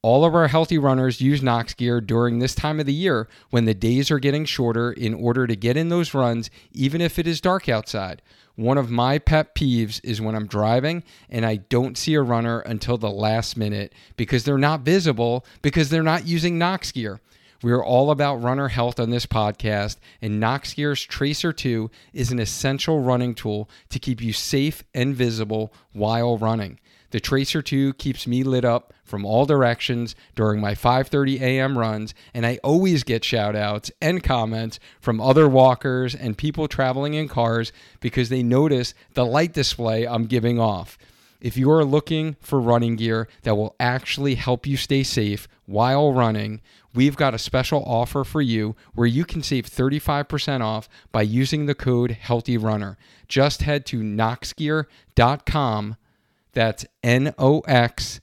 B: All of our healthy runners use Noxgear during this time of the year when the days are getting shorter in order to get in those runs, even if it is dark outside. One of my pet peeves is when I'm driving and I don't see a runner until the last minute because they're not visible because they're not using Noxgear. We are all about runner health on this podcast, and Noxgear's Tracer 2 is an essential running tool to keep you safe and visible while running. The Tracer 2 keeps me lit up from all directions during my 5:30 a.m. runs, and I always get shout outs and comments from other walkers and people traveling in cars because they notice the light display I'm giving off. If you are looking for running gear that will actually help you stay safe while running, we've got a special offer for you where you can save 35% off by using the code HEALTHYRUNNER. Just head to noxgear.com. That's N O X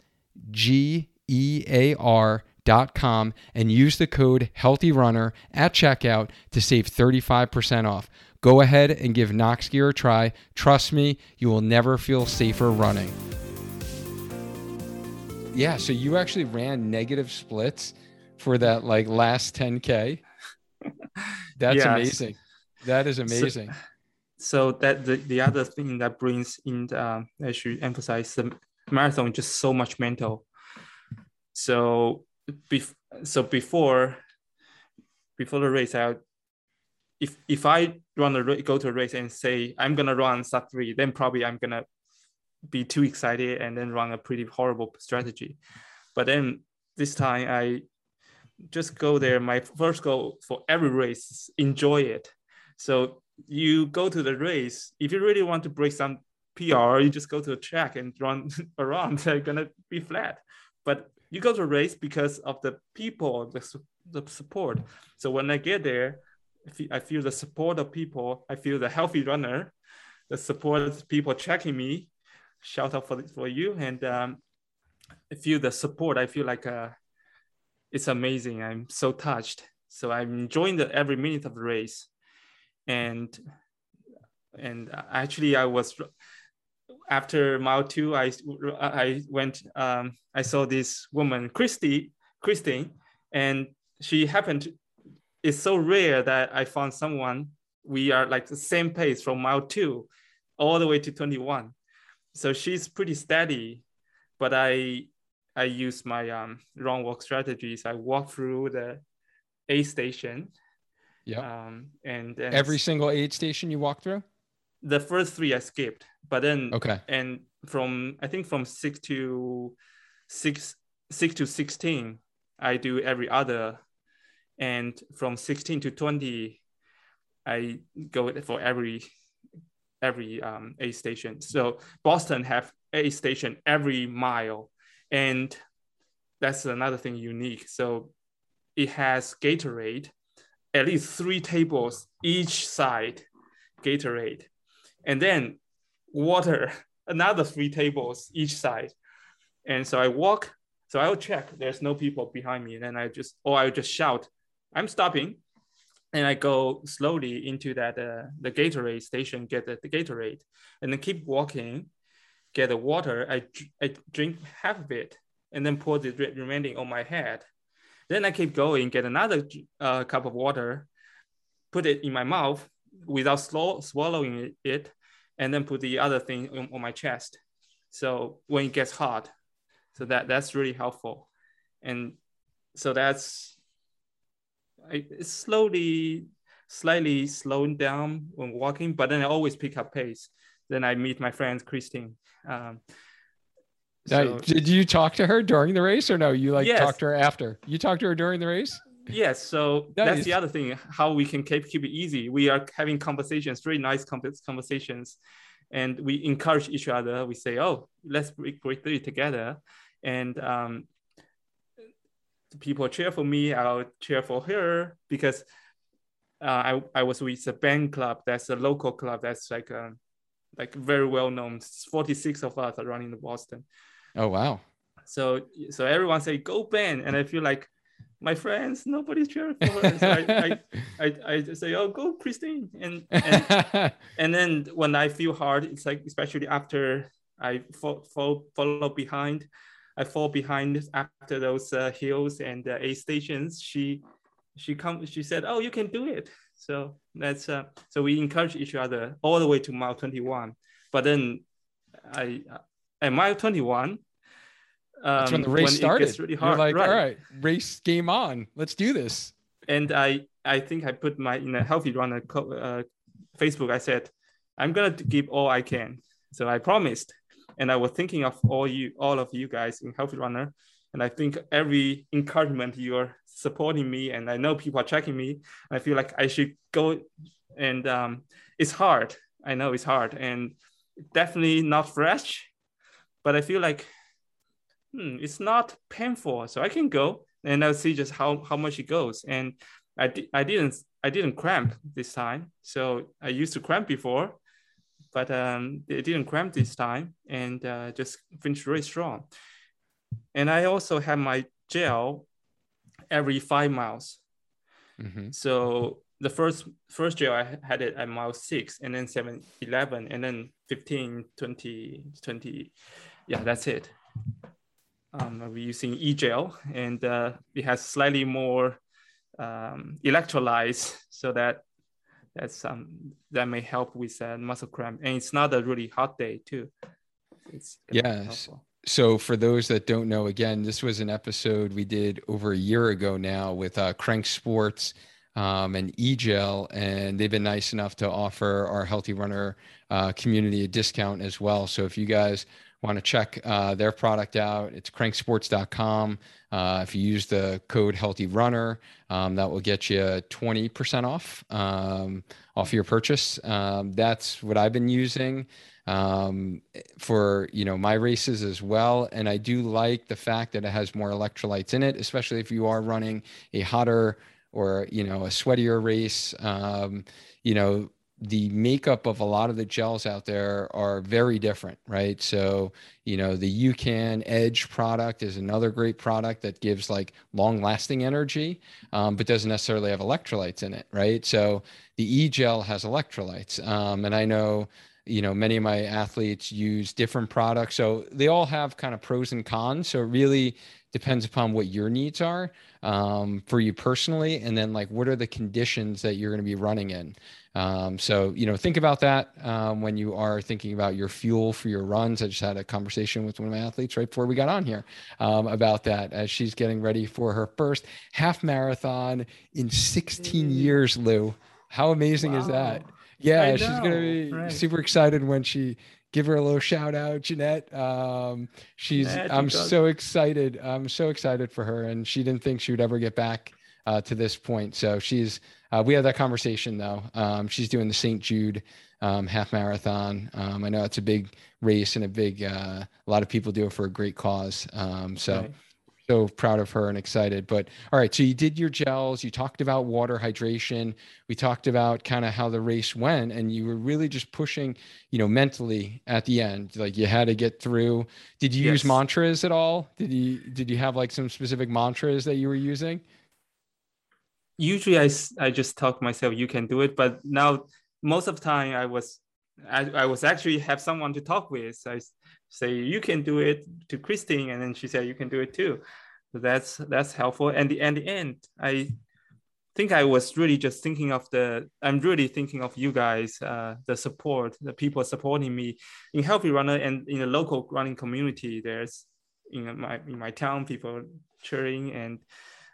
B: G E A R dot com and use the code HEALTHYRUNNER at checkout to save 35% off. Go ahead and give Noxgear a try. Trust me, you will never feel safer running. Yeah, so you actually ran negative splits for that like last 10k. (laughs) That's
A: Yes.
B: amazing. That is amazing.
A: so that the, the other thing that brings in um, I should emphasize the marathon is just so much mental. So bef- so before before the race, I if if I run a ra- go to a race and say I'm gonna run sub three, then probably I'm gonna be too excited and then run a pretty horrible strategy. But then this time I just go there. My first goal for every race is enjoy it. So you go to the race. If you really want to break some PR, you just go to a track and run (laughs) around. (laughs) They're gonna be flat. But you go to a race because of the people, the, the support. So when I get there, I feel, the support of people. I feel the healthy runner, the support of people checking me. Shout out for for you, and um, I feel the support. I feel like uh, it's amazing. I'm so touched. So I'm enjoying the every minute of the race, and and actually I was after mile two. I I went. Um, I saw this woman, Christy, Christine, and she happened. To, it's so rare that I found someone. We are like the same pace from mile two, all the way to twenty one. So she's pretty steady, but I I use my um, wrong walk strategies. I walk through the aid station.
B: Yep.
A: Um, and, and
B: Every single aid station you walk through?
A: the first three I skipped, but then
B: Okay.
A: and from I think from six to six six to sixteen, I do every other, and from sixteen to twenty, I go for every every um, aid station. So Boston have aid station every mile, and that's another thing unique. So it has Gatorade, at least three tables each side, Gatorade, and then water, (laughs) another three tables each side. And so I walk, so I'll check there's no people behind me. And then I just, or I'll just shout, I'm stopping. And I go slowly into that, uh, the Gatorade station, get the, the Gatorade, and then keep walking, get the water. I, I drink half of it and then pour the remaining on my head. Then I keep going, get another uh, cup of water, put it in my mouth without slow, swallowing it, and then put the other thing on, on my chest. So when it gets hot, so that that's really helpful, and so that's it's slowly, slightly slowing down when walking, but then I always pick up pace. Then I meet my friend Christine. Um,
B: Now, did you talk to her during the race or no? You like
A: Yes.
B: talked to her after? You talked to her during the race?
A: Yes, so (laughs) that's the other thing. How we can keep keep it easy. We are having conversations, very nice conversations, and we encourage each other. We say, "Oh, let's break, break through together," and um, people cheer for me. I'll cheer for her because uh, I I was with a band club. That's a local club. That's like um like very well known. Forty six of us are running the Boston
B: Oh wow.
A: so so everyone say go Ben, and I feel like my friends nobody's cheering for her. So I, I, (laughs) I, I say oh go Christine, and (laughs) and, and then when I feel hard, it's like especially after I fall, fall follow behind, I fall behind after those uh, hills and uh, aid stations. She she come she said oh you can do it. So that's uh, so we encourage each other all the way to mile twenty one. But then I at mile twenty one.
B: That's when the race
A: Um, It
B: started.
A: gets really
B: You're like,
A: right.
B: all right, race game on. Let's do this.
A: and I I think I put my in a healthy runner co- uh, Facebook. I said I'm gonna give all I can. So I promised, and I was thinking of all you, all of you guys in healthy runner, and I think every encouragement you're supporting me, and I know people are checking me. I feel like I should go, and um, it's hard. I know it's hard, and definitely not fresh, but I feel like hmm, it's not painful, so I can go and I'll see just how how much it goes. And I di- I didn't I didn't cramp this time, so I used to cramp before, but um, it didn't cramp this time, and uh, just finished really strong. And I also have my gel every five miles.
B: Mhm.
A: So the first first gel I had it at mile six, and then seven, 11, and then 15, 20, 20. Yeah, that's it. Um, be using e-gel, and uh, it has slightly more um, electrolytes, so that that's um, that may help with uh, muscle cramp. And it's not a really hot day too. It's
B: Yes.
A: helpful.
B: So, for those that don't know, again, this was an episode we did over a year ago now with uh, Crank Sports um, and eGel, and they've been nice enough to offer our Healthy Runner uh, community a discount as well. So, if you guys want to check uh, their product out, it's cranksports.com. Uh, if you use the code Healthy Runner, um, that will get you 20% off um, off your purchase. Um, that's what I've been using um, for you know my races as well. And I do like the fact that it has more electrolytes in it, especially if you are running a hotter or you know a sweatier race. Um, you know the makeup of a lot of the gels out there are very different, right? So, you know, the UCAN Edge product is another great product that gives like long lasting energy, um, but doesn't necessarily have electrolytes in it, right? So, the e gel has electrolytes. Um, and I know, you know, many of my athletes use different products. So, they all have kind of pros and cons. So, it really depends upon what your needs are um, for you personally. And then, like, what are the conditions that you're going to be running in? Um, so, you know, think about that um, when you are thinking about your fuel for your runs. I just had a conversation with one of my athletes right before we got on here um, about that as she's getting ready for her first half marathon in 16
A: Mm.
B: years, Lou. How amazing is that? Yeah, she's gonna be
A: right.
B: super excited when she give her a little shout out, Jeanette. Um, she's
A: Jeanette,
B: I'm so excited. I'm so excited for her, and she didn't think she would ever get back uh, to this point. So she's uh, we had that conversation though. Um, she's doing the St. Jude um, half marathon. Um, I know it's a big race and a big uh, a lot of people do it for a great cause. Um, so
A: Right.
B: so proud of her and excited. But all right, so you did your gels, you talked about water hydration, we talked about kind of how the race went, and you were really just pushing, you know, mentally at the end. Like you had to get through. Did you use mantras at all? Did you did you have like some specific mantras that you were using?
A: Usually I, I just talk myself you can do it but now most of the time i was I, I was actually have someone to talk with. I say you can do it to christine and then she said you can do it too. So that's that's helpful. And the and the end i think i was really just thinking of the i'm really thinking of you guys uh, the support the people supporting me in healthy runner and in the local running community. There's in my in my town people cheering and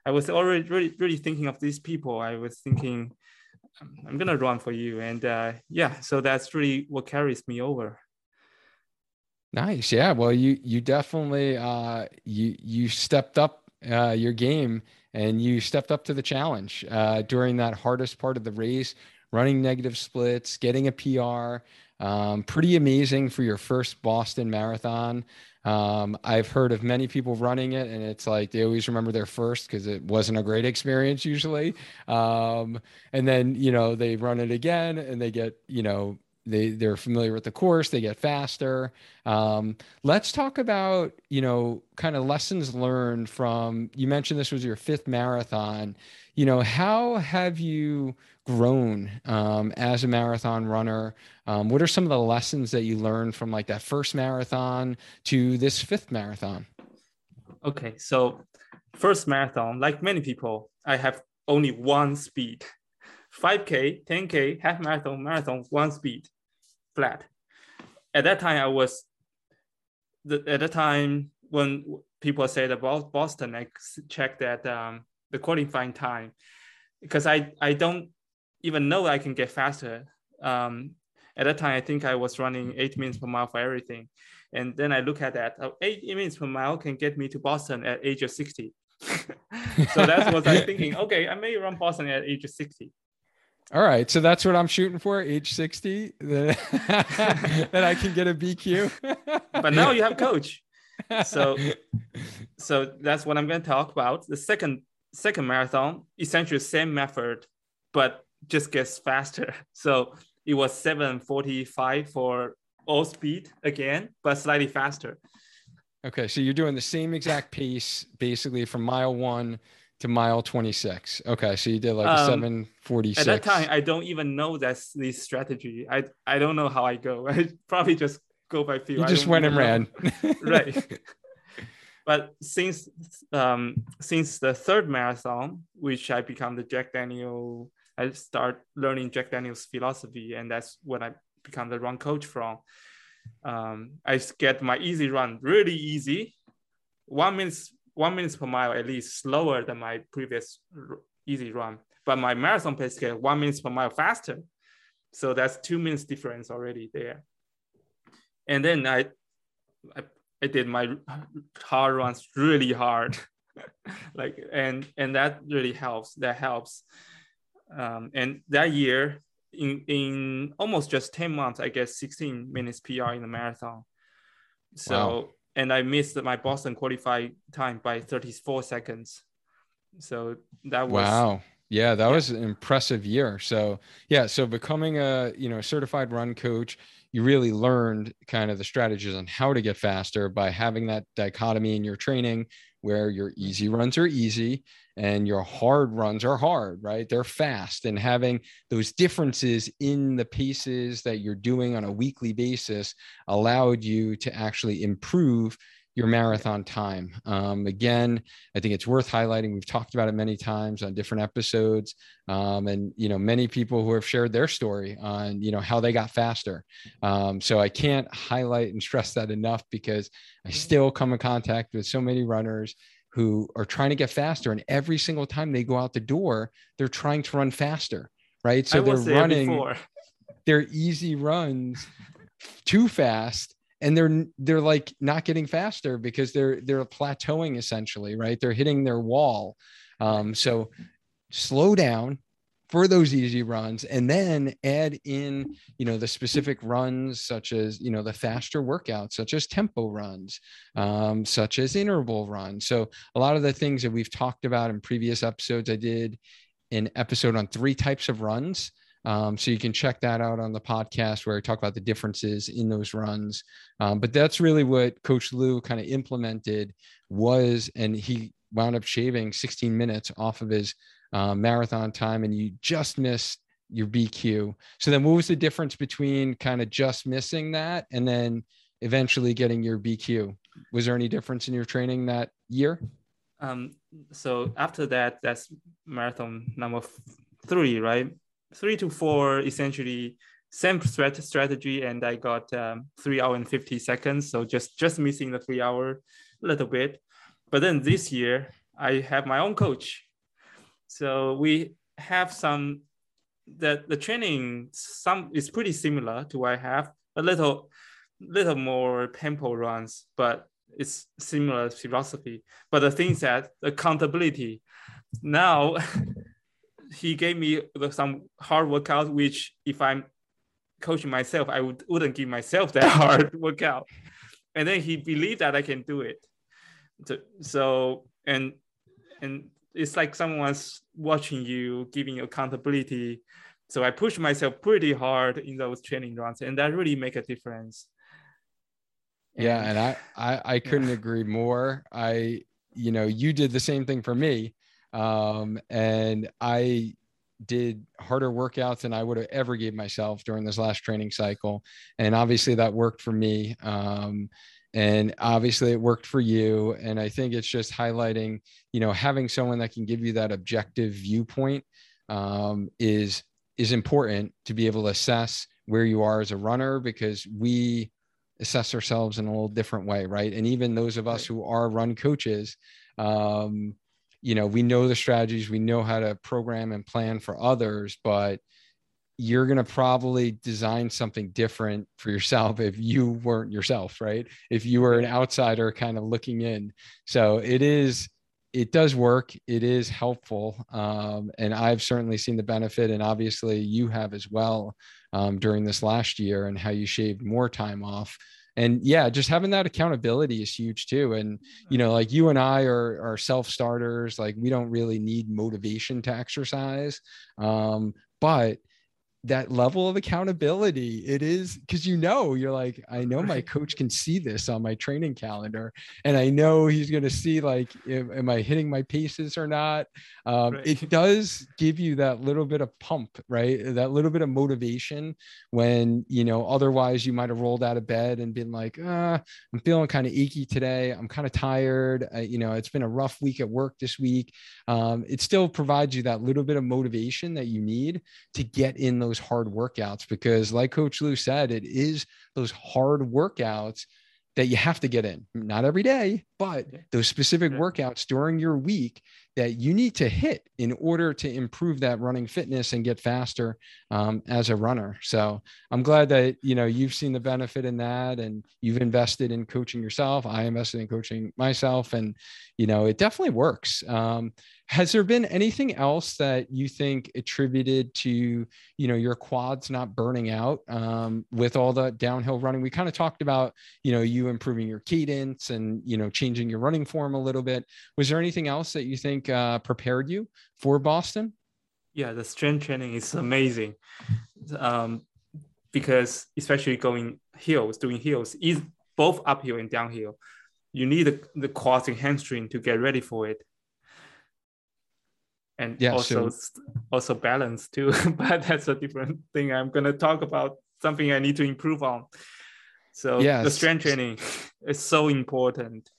A: I was already really, really thinking of these people. I was thinking, "Um, I'm gonna run for you, and uh, yeah, so that's really what carries me over.
B: Nice. Yeah. Well, you you definitely uh you you stepped up uh your game and you stepped up to the challenge uh during that hardest part of the race, running negative splits, getting a PR. Um, pretty amazing for your first Boston marathon. Um, I've heard of many people running it, and it's like they always remember their first because it wasn't a great experience usually. Um, and then you know they run it again, and they get you know they they're familiar with the course, they get faster. Um, let's talk about you know kind of lessons learned from. You mentioned this was your fifth marathon. You know how have you grown um, as a marathon runner? Um, what are some of the lessons that you learned from like that first marathon to this fifth marathon?
A: Okay, so first marathon, like many people, I have only one speed: 5k, 10k, half marathon, marathon, one speed, flat. At that time, I was the, at the time when people said about Boston, I checked that um, the qualifying time because I I don't even know I can get faster. Um, at that time, I think I was running eight minutes per mile for everything. And then I look at that, oh, eight minutes per mile can get me to Boston at age of 60. (laughs) so that's what I'm thinking. (laughs) Okay, I may run Boston at age of 60.
B: All right, so that's what I'm shooting for, age 60, that, (laughs) that I can get a BQ.
A: But now you have coach. So so that's what I'm going to talk about. The second second marathon, essentially the same method, but just gets faster. (laughs) So it was 7:45 for all speed again, but slightly faster.
B: Okay, so you're doing the same exact pace basically from mile one to mile 26. Okay, so you did like
A: Um,
B: 746.
A: At that time, I don't even know that's the strategy. I I don't know how I go. (laughs) I probably just go by feel.
B: you
A: I
B: just went and
A: know.
B: ran. (laughs)
A: right. But since um, since the third marathon, which I become the Jack Daniel, I start learning Jack Daniel's philosophy, and that's when I become the run coach from. Um, I get my easy run really easy, one minutes one minutes per mile at least slower than my previous easy run, but my marathon pace get one minutes per mile faster, so that's two minutes difference already there. And then I I, I did my hard runs really hard, (laughs) like and and that really helps. That helps. Um, and that year, in in almost just ten months, I get 16 minutes PR in the marathon. So
B: Wow.
A: and I missed my Boston qualified time by 34 seconds. So that was
B: Wow. Yeah, that
A: Yeah.
B: was an impressive year. So, yeah, so becoming a, you know, certified run coach, you really learned kind of the strategies on how to get faster by having that dichotomy in your training where your easy runs are easy and your hard runs are hard, right? They're fast and having those differences in the paces that you're doing on a weekly basis allowed you to actually improve your marathon time. Um, again, I think it's worth highlighting. We've talked about it many times on different episodes, um, and you know many people who have shared their story on you know how they got faster. Um, so I can't highlight and stress that enough because I still come in contact with so many runners who are trying to get faster, and every single time they go out the door, they're trying to run faster, right? So they're running. their easy runs too fast and they're they're like not getting faster because they're they're plateauing essentially right? They're hitting their wall. Um, so slow down for those easy runs and then add in you know the specific runs such as you know the faster workouts such as tempo runs um, such as interval runs. So a lot of the things that we've talked about in previous episodes i did an episode on three types of runs um, so you can check that out on the podcast where I talk about the differences in those runs. Um, but that's really what Coach Lou kind of implemented was, and he wound up shaving 16 minutes off of his uh, marathon time, and you just missed your BQ. So then, what was the difference between kind of just missing that and then eventually getting your BQ? Was there any difference in your training that year?
A: Um, so after that, that's marathon number three, right? Three to four essentially same threat strategy and I got um, three hour and 50 seconds. So just, just missing the three hour a little bit. But then this year I have my own coach. So we have some, that the training some is pretty similar to what I have a little, little more tempo runs, but it's similar philosophy. But the things that accountability now (laughs) he gave me some hard workout, which if I'm coaching myself, I would, wouldn't give myself that (laughs) hard workout. And then he believed that I can do it. So, so and and it's like someone's watching you, giving you accountability. So I push myself pretty hard in those training runs, and that really make a difference.
B: Yeah, and I I, I couldn't yeah. agree more. I you know you did the same thing for me um, and I did harder workouts than I would have ever gave myself during this last training cycle. And obviously that worked for me. Um, and obviously it worked for you. And I think it's just highlighting, you know, having someone that can give you that objective viewpoint um, is is important to be able to assess where you are as a runner because we assess ourselves in a little different way, right? And even those of us who are run coaches, um, you know we know the strategies we know how to program and plan for others but you're going to probably design something different for yourself if you weren't yourself right? If you were an outsider kind of looking in. So it is it does work it is helpful um, and i've certainly seen the benefit and obviously you have as well um, during this last year and how you shaved more time off and yeah just having that accountability is huge too. And you know like you and i are are self starters like we don't really need motivation to exercise. Um, but that level of accountability it is because you know you're like i know my coach can see this on my training calendar and i know he's going to see like if, am i hitting my paces or not. Um, right. it does give you that little bit of pump right? That little bit of motivation when you know otherwise you might have rolled out of bed and been like uh, i'm feeling kind of achy today. I'm kind of tired. I, you know it's been a rough week at work this week. Um, it still provides you that little bit of motivation that you need to get in those those hard workouts because like coach lou said it is those hard workouts that you have to get in not every day but those specific workouts during your week that you need to hit in order to improve that running fitness and get faster um, as a runner. So I'm glad that you know you've seen the benefit in that, and you've invested in coaching yourself. I invested in coaching myself, and you know it definitely works. Um, has there been anything else that you think attributed to you know your quads not burning out um, with all the downhill running? We kind of talked about you know you improving your cadence and you know changing your running form a little bit. Was there anything else that you think uh, prepared you for Boston?
A: Yeah, the strength training is amazing, um, because especially going hills, doing hills is both uphill and downhill. You need the, the quads and hamstring to get ready for it, and yeah, also so... also balance too. (laughs) but that's a different thing. I'm gonna talk about something I need to improve on. So yes. the strength training is so important.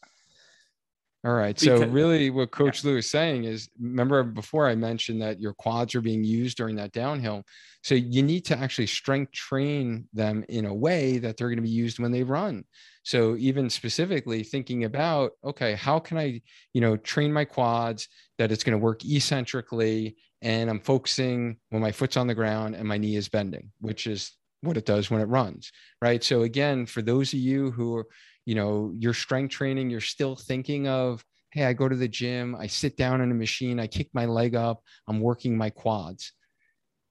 B: All right. Because, so really what Coach yeah. Lou is saying is remember before I mentioned that your quads are being used during that downhill. So you need to actually strength train them in a way that they're going to be used when they run. So even specifically thinking about, okay, how can I, you know, train my quads that it's going to work eccentrically and I'm focusing when my foot's on the ground and my knee is bending, which is what it does when it runs, right? So again, for those of you who are, you know, your strength training, you're still thinking of, hey, I go to the gym, I sit down in a machine, I kick my leg up, I'm working my quads.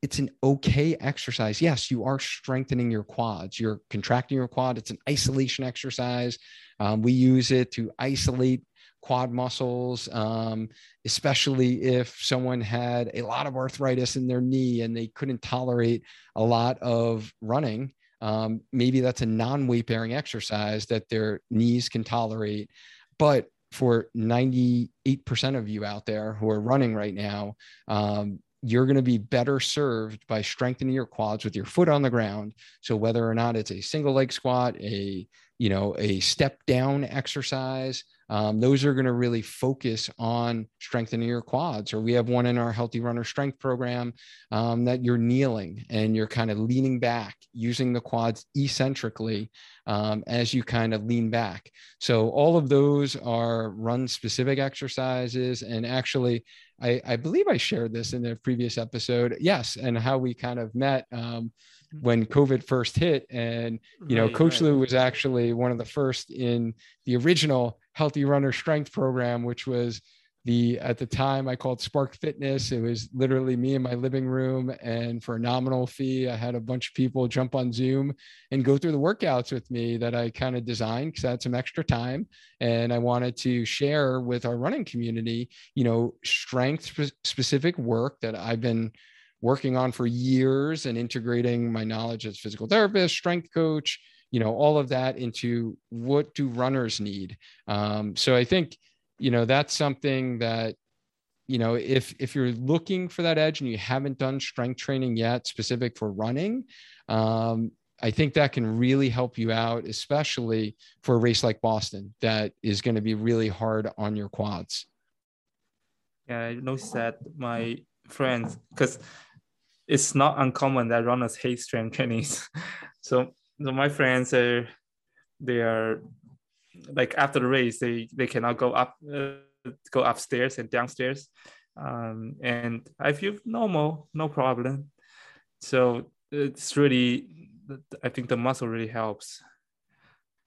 B: It's an okay exercise. Yes, you are strengthening your quads. You're contracting your quad. It's an isolation exercise. Um, we use it to isolate quad muscles, um, especially if someone had a lot of arthritis in their knee and they couldn't tolerate a lot of running. Um, maybe that's a non weight bearing exercise that their knees can tolerate. But for 98% of you out there who are running right now, um, you're going to be better served by strengthening your quads with your foot on the ground. So whether or not it's a single leg squat, a you know a step down exercise, um, those are going to really focus on strengthening your quads. Or we have one in our Healthy Runner Strength program um, that you're kneeling and you're kind of leaning back, using the quads eccentrically um, as you kind of lean back. So all of those are run specific exercises. And actually, I, I believe I shared this in the previous episode. Yes, and how we kind of met um, when COVID first hit. And, you know, Coach right. Lou was actually one of the first in the original Healthy Runner Strength program, which was the at the time I called Spark Fitness. It was literally me in my living room, and for a nominal fee, I had a bunch of people jump on Zoom and go through the workouts with me that I kind of designed because I had some extra time, and I wanted to share with our running community, you know, strength specific work that I've been working on for years and integrating my knowledge as physical therapist, strength coach, you know, all of that into what do runners need. Um, so I think, you know, that's something that, you know, if if you're looking for that edge and you haven't done strength training yet, specific for running, um, I think that can really help you out, especially for a race like Boston that is going to be really hard on your quads.
A: Yeah, I noticed that my friends, because it's not uncommon that runners hate strength training. (laughs) so, so my friends are they are like after the race they they cannot go up uh, go upstairs and downstairs. Um, and i feel normal no problem. So it's really i think the muscle really helps.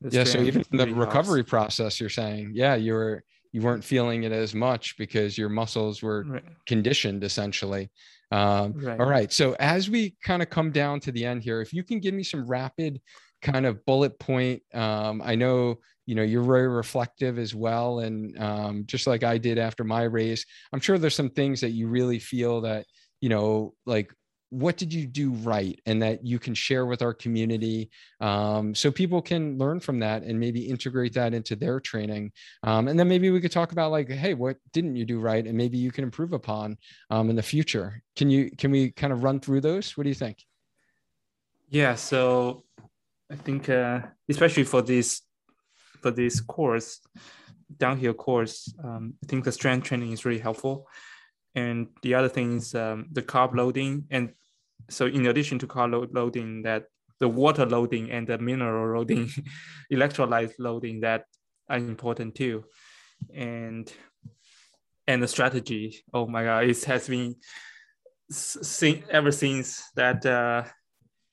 B: The yeah so even really the recovery helps. process you're saying. Yeah you were you weren't feeling it as much because your muscles were right. conditioned essentially um, right. All right. So as we kind of come down to the end here, if you can give me some rapid kind of bullet point, um, I know you know you're very reflective as well, and um, just like I did after my race, I'm sure there's some things that you really feel that you know like what did you do right and that you can share with our community um, so people can learn from that and maybe integrate that into their training um, and then maybe we could talk about like hey what didn't you do right and maybe you can improve upon um, in the future. Can you can we kind of run through those? What do you think?
A: Yeah so i think uh, especially for this for this course downhill course um, i think the strength training is really helpful. And the other thing is um, the carb loading and so in addition to carb loading that the water loading and the mineral loading (laughs) electrolyte loading that are important too. And and the strategy oh my god it has been seen ever since that uh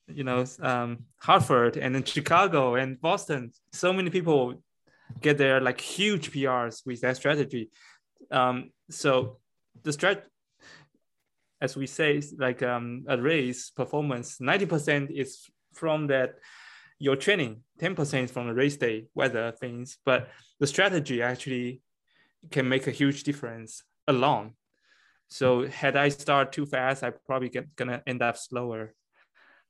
A: you know um hartford and then chicago and boston so many people get their like huge prs with that strategy. Um so the strat as we say, like um, a race performance, 90% is from that your training, 10% from the race day, weather things, but the strategy actually can make a huge difference alone. So had I start too fast, I probably get gonna end up slower.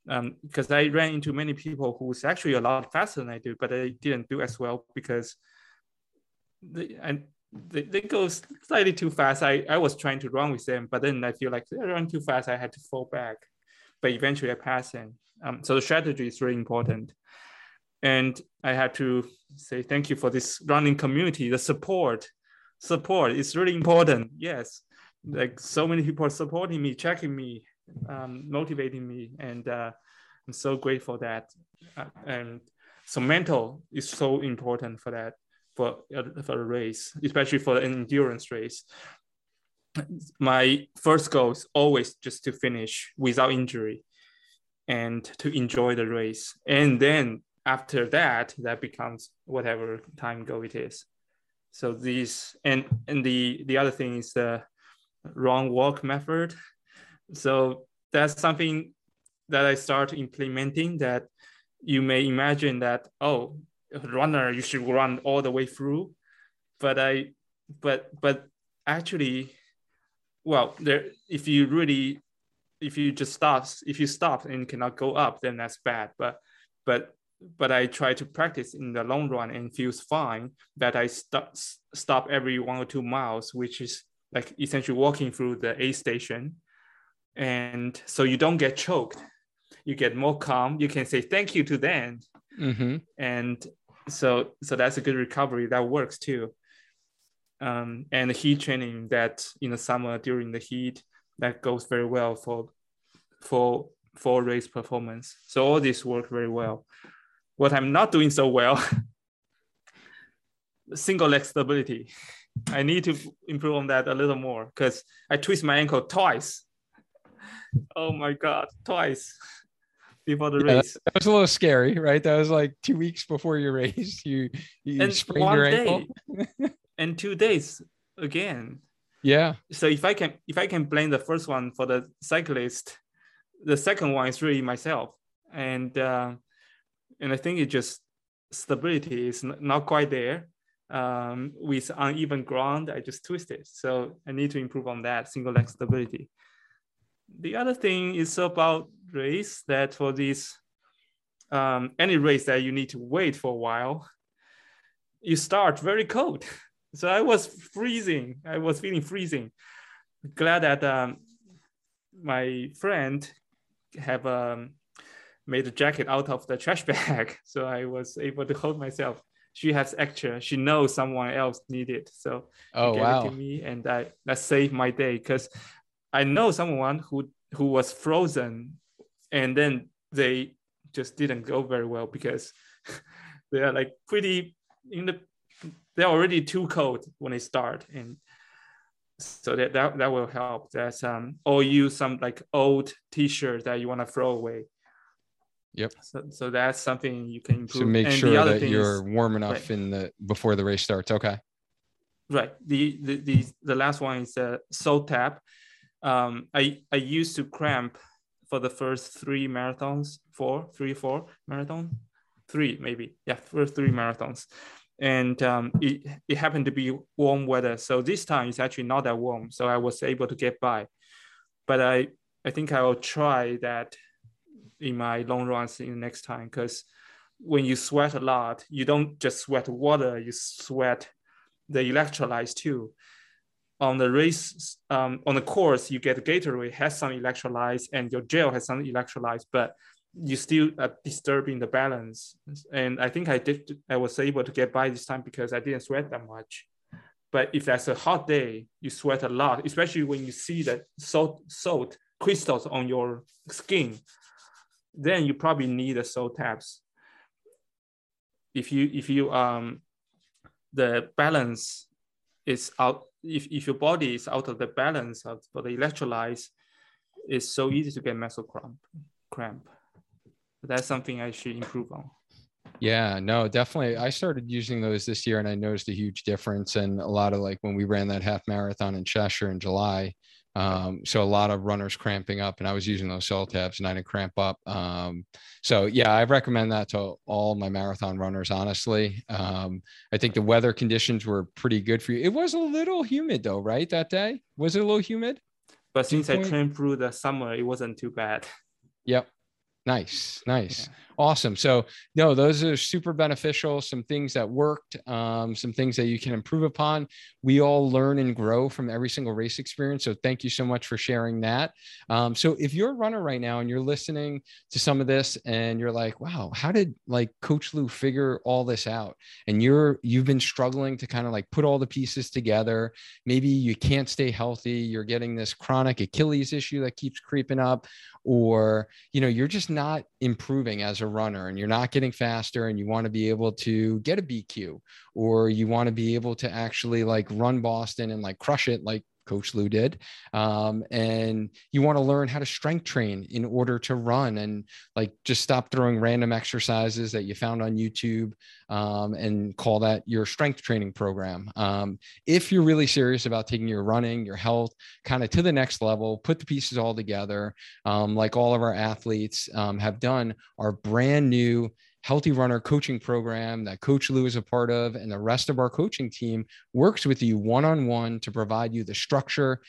A: Um, because I ran into many people who's actually a lot faster than I do, but they didn't do as well because they, and they, they go slightly too fast. I, I was trying to run with them, but then I feel like they run too fast. I had to fall back, but eventually I passed them. Um, so the strategy is really important. And I had to say thank you for this running community. The support, support is really important. Yes, like so many people supporting me, checking me, um, motivating me, and uh, I'm so grateful that. Uh, and so mental is so important for that for for a race, especially for an endurance race. my first goal is always just to finish without injury and to enjoy the race. And then after that, that becomes whatever time goal it is. So these and and the the other thing is the run walk method. So that's something that I start implementing that you may imagine that oh runner you should run all the way through but I but but actually well there if you really if you just stop if you stop and cannot go up then that's bad but but but I try to practice in the long run and feels fine that I stop stop every one or two miles, which is like essentially walking through the aid station. And so you don't get choked. You get more calm. You can say thank you to them. Mm-hmm. And so so that's a good recovery. That works too. Um, and the heat training that in the summer during the heat that goes very well for for for race performance. So all this work very well. What I'm not doing so well, (laughs) single leg stability. I need to improve on that a little more because I twist my ankle twice. (laughs) Oh my god, twice before the yeah, race.
B: That was a little scary, right? That was like two weeks before your (laughs) race. You you and sprained your ankle. (laughs)
A: and two days again.
B: Yeah.
A: So if I can if I can blame the first one for the cyclist, the second one is really myself. And uh, and I think it just stability is not quite there. Um, with uneven ground, I just twisted. So I need to improve on that single leg stability. The other thing is about race that for this um, any race that you need to wait for a while, you start very cold. (laughs) So I was freezing. I was feeling freezing. Glad that um, my friend have um, made a jacket out of the trash (laughs) bag, so I was able to hold myself. She has extra. She knows someone else needed, so
B: oh,
A: she
B: gave wow.
A: it to me, and I that saved my day because I know someone who who was frozen, and then they just didn't go very well because (laughs) they are like pretty in the they're already too cold when they start. And so that that, that will help. That's um or use some like old t-shirt that you want to throw away.
B: Yep.
A: So, so that's something you can improve.
B: so make and sure that you're is, warm enough right. in the before the race starts. Okay.
A: Right. The the the, the last one is a salt tab. Um i i used to cramp for the first three marathons four three four marathon three maybe yeah first three marathons and um, it, it happened to be warm weather. So this time it's actually not that warm. So I was able to get by. But I, I think I will try that in my long runs in the next time because when you sweat a lot, you don't just sweat water, you sweat the electrolytes too. On the race, um, on the course, you get Gatorade has some electrolytes and your gel has some electrolytes, but you still are disturbing the balance. And I think I did, I was able to get by this time because I didn't sweat that much. But if that's a hot day, you sweat a lot, especially when you see the salt, salt crystals on your skin, then you probably need a salt tabs. If you, if you, um, the balance is out, if, if your body is out of the balance of, for the electrolytes, it's so easy to get muscle cramp. cramp that's something I should improve on.
B: Yeah, no, definitely. I started using those this year and I noticed a huge difference. And a lot of like when we ran that half marathon in Cheshire in July, um, so a lot of runners cramping up and I was using those salt tabs and I didn't cramp up. Um, so yeah, I recommend that to all my marathon runners, honestly. Um, I think the weather conditions were pretty good for you. It was a little humid though, right? That day? Was it a little humid?
A: But since I trained through the summer, it wasn't too bad.
B: Yep. Nice, nice. Yeah. Awesome. So, no, those are super beneficial. Some things that worked, um, some things that you can improve upon. We all learn and grow from every single race experience. So, thank you so much for sharing that. Um, so, if you're a runner right now and you're listening to some of this and you're like, wow, how did like Coach Lou figure all this out? And you're, you've been struggling to kind of like put all the pieces together. Maybe you can't stay healthy. You're getting this chronic Achilles issue that keeps creeping up, or, you know, you're just not improving as a runner and you're not getting faster and you want to be able to get a BQ or you want to be able to actually like run Boston and like crush it like Coach Lou did, um, and you want to learn how to strength train in order to run and like just stop throwing random exercises that you found on YouTube um, and call that your strength training program. Um, if you're really serious about taking your running, your health kind of to the next level, put the pieces all together, um, like all of our athletes um, have done, our brand new Healthy Runner coaching program that Coach Lou is a part of, and the rest of our coaching team works with you one on one to provide you the structure,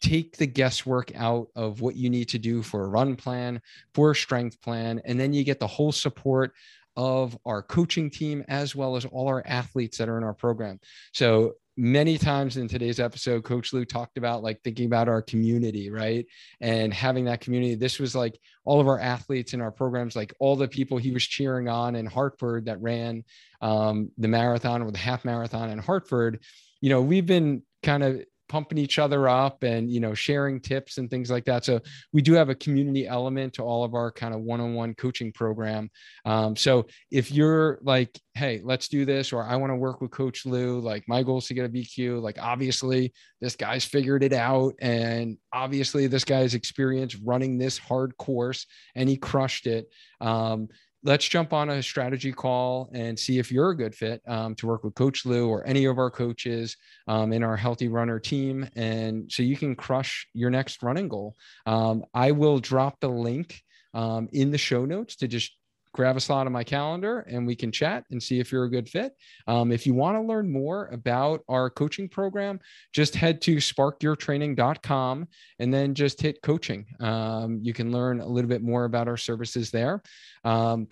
B: take the guesswork out of what you need to do for a run plan, for a strength plan, and then you get the whole support of our coaching team as well as all our athletes that are in our program. So many times in today's episode coach lou talked about like thinking about our community right? And having that community this was like all of our athletes in our programs like all the people he was cheering on in hartford that ran um, the marathon or the half marathon in hartford. You know we've been kind of pumping each other up and you know sharing tips and things like that. So we do have a community element to all of our kind of one-on-one coaching program. Um, so if you're like hey let's do this or i want to work with coach lou like my goal is to get a bq like obviously this guy's figured it out and obviously this guy's experienced running this hard course and he crushed it. Um, let's jump on a strategy call and see if you're a good fit um, to work with Coach Lou or any of our coaches um, in our Healthy Runner team. And so you can crush your next running goal. Um, I will drop the link um, in the show notes to just grab a slot on my calendar and we can chat and see if you're a good fit. Um, if you want to learn more about our coaching program, just head to sparkyourtraining.com and then just hit coaching. Um, you can learn a little bit more about our services there. Um,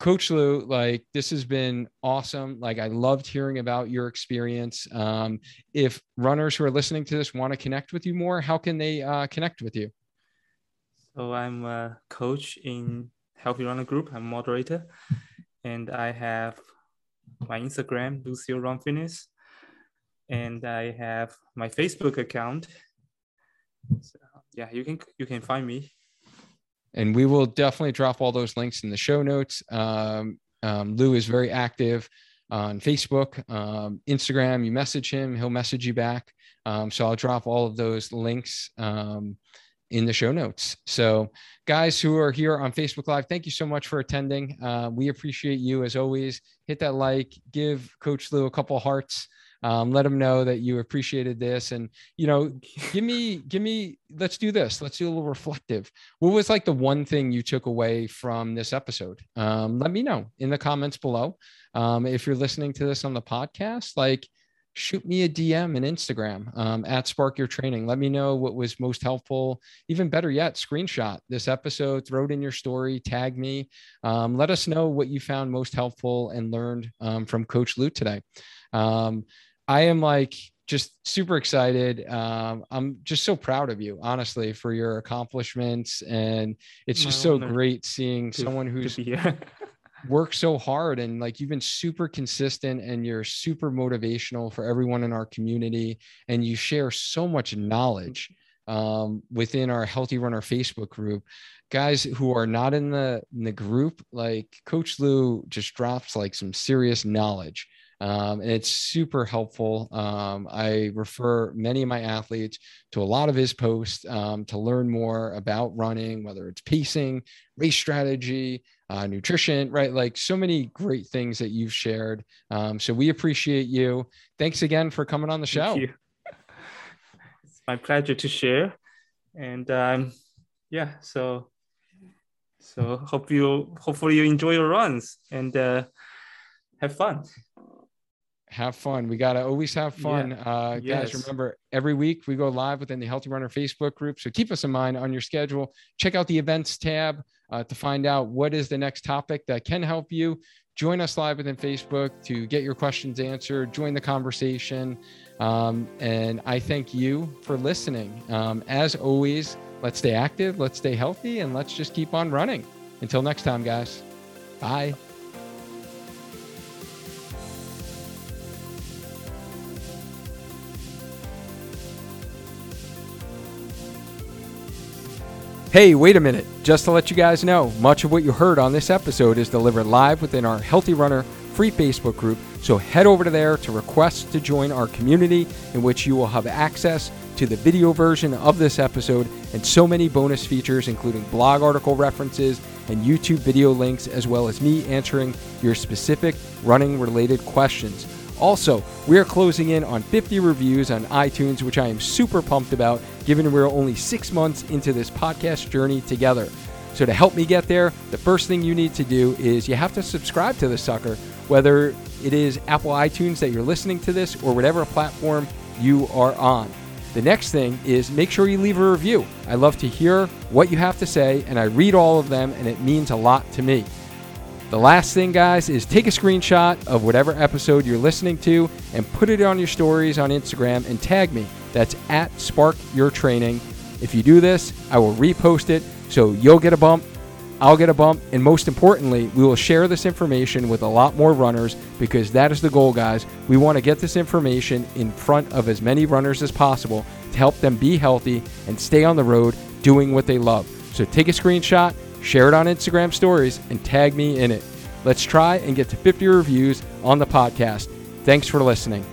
B: Coach Lou, like this has been awesome. Like I loved hearing about your experience. Um, if runners who are listening to this want to connect with you more, how can they uh, connect with you?
A: So I'm a coach in Healthy Runner Group. I'm moderator, (laughs) and I have my Instagram, Lucio Run Fitness, and I have my Facebook account. So, yeah, you can you can find me.
B: And we will definitely drop all those links in the show notes. Um, um, Lou is very active on Facebook, um, Instagram. You message him, he'll message you back. Um, so I'll drop all of those links um, in the show notes. So, guys who are here on Facebook Live, thank you so much for attending. Uh, we appreciate you as always. Hit that like, give Coach Lou a couple hearts. Um, let him know that you appreciated this, and you know, give me, give me. Let's do this. Let's do a little reflective. What was like the one thing you took away from this episode? Um, let me know in the comments below. Um, if you're listening to this on the podcast, like shoot me a DM and Instagram um, at Spark Your Training. Let me know what was most helpful. Even better yet, screenshot this episode, throw it in your story, tag me. Um, let us know what you found most helpful and learned um, from Coach Lou today. Um, I am like just super excited. Um, I'm just so proud of you, honestly, for your accomplishments. And it's just so great seeing someone who's (laughs) work so hard and like you've been super consistent and you're super motivational for everyone in our community and you share so much knowledge um, within our healthy runner facebook group. Guys who are not in the in the group like coach lou just drops like some serious knowledge um, and it's super helpful. Um, I refer many of my athletes to a lot of his posts um, to learn more about running, whether it's pacing, race strategy, uh, nutrition, right? Like so many great things that you've shared. Um, so we appreciate you. Thanks again for coming on the show.
A: It's my pleasure to share. And um, yeah, so so hope you hopefully you enjoy your runs and uh, have fun
B: have fun. We got to always have fun. Yeah. Uh, yes. Guys, remember, every week we go live within the Healthy Runner Facebook group. So keep us in mind on your schedule. Check out the events tab uh, to find out what is the next topic that can help you. Join us live within Facebook to get your questions answered, join the conversation. Um, and I thank you for listening. Um, as always, let's stay active, let's stay healthy, and let's just keep on running. Until next time, guys. Bye. Hey, wait a minute. Just to let you guys know, much of what you heard on this episode is delivered live within our Healthy Runner free Facebook group. So head over to there to request to join our community in which you will have access to the video version of this episode and so many bonus features, including blog article references and YouTube video links, as well as me answering your specific running related questions. Also, we are closing in on 50 reviews on iTunes, which I am super pumped about, given we're only six months into this podcast journey together. So, to help me get there, the first thing you need to do is you have to subscribe to the sucker, whether it is Apple iTunes that you're listening to this or whatever platform you are on. The next thing is make sure you leave a review. I love to hear what you have to say, and I read all of them, and it means a lot to me. The last thing, guys, is take a screenshot of whatever episode you're listening to and put it on your stories on Instagram and tag me. That's at Spark Your Training. If you do this, I will repost it so you'll get a bump I'll get a bump, and most importantly, we will share this information with a lot more runners because that is the goal, guys. We want to get this information in front of as many runners as possible to help them be healthy and stay on the road doing what they love. So take a screenshot, share it on Instagram stories, and tag me in it. Let's try and get to 50 reviews on the podcast. Thanks for listening.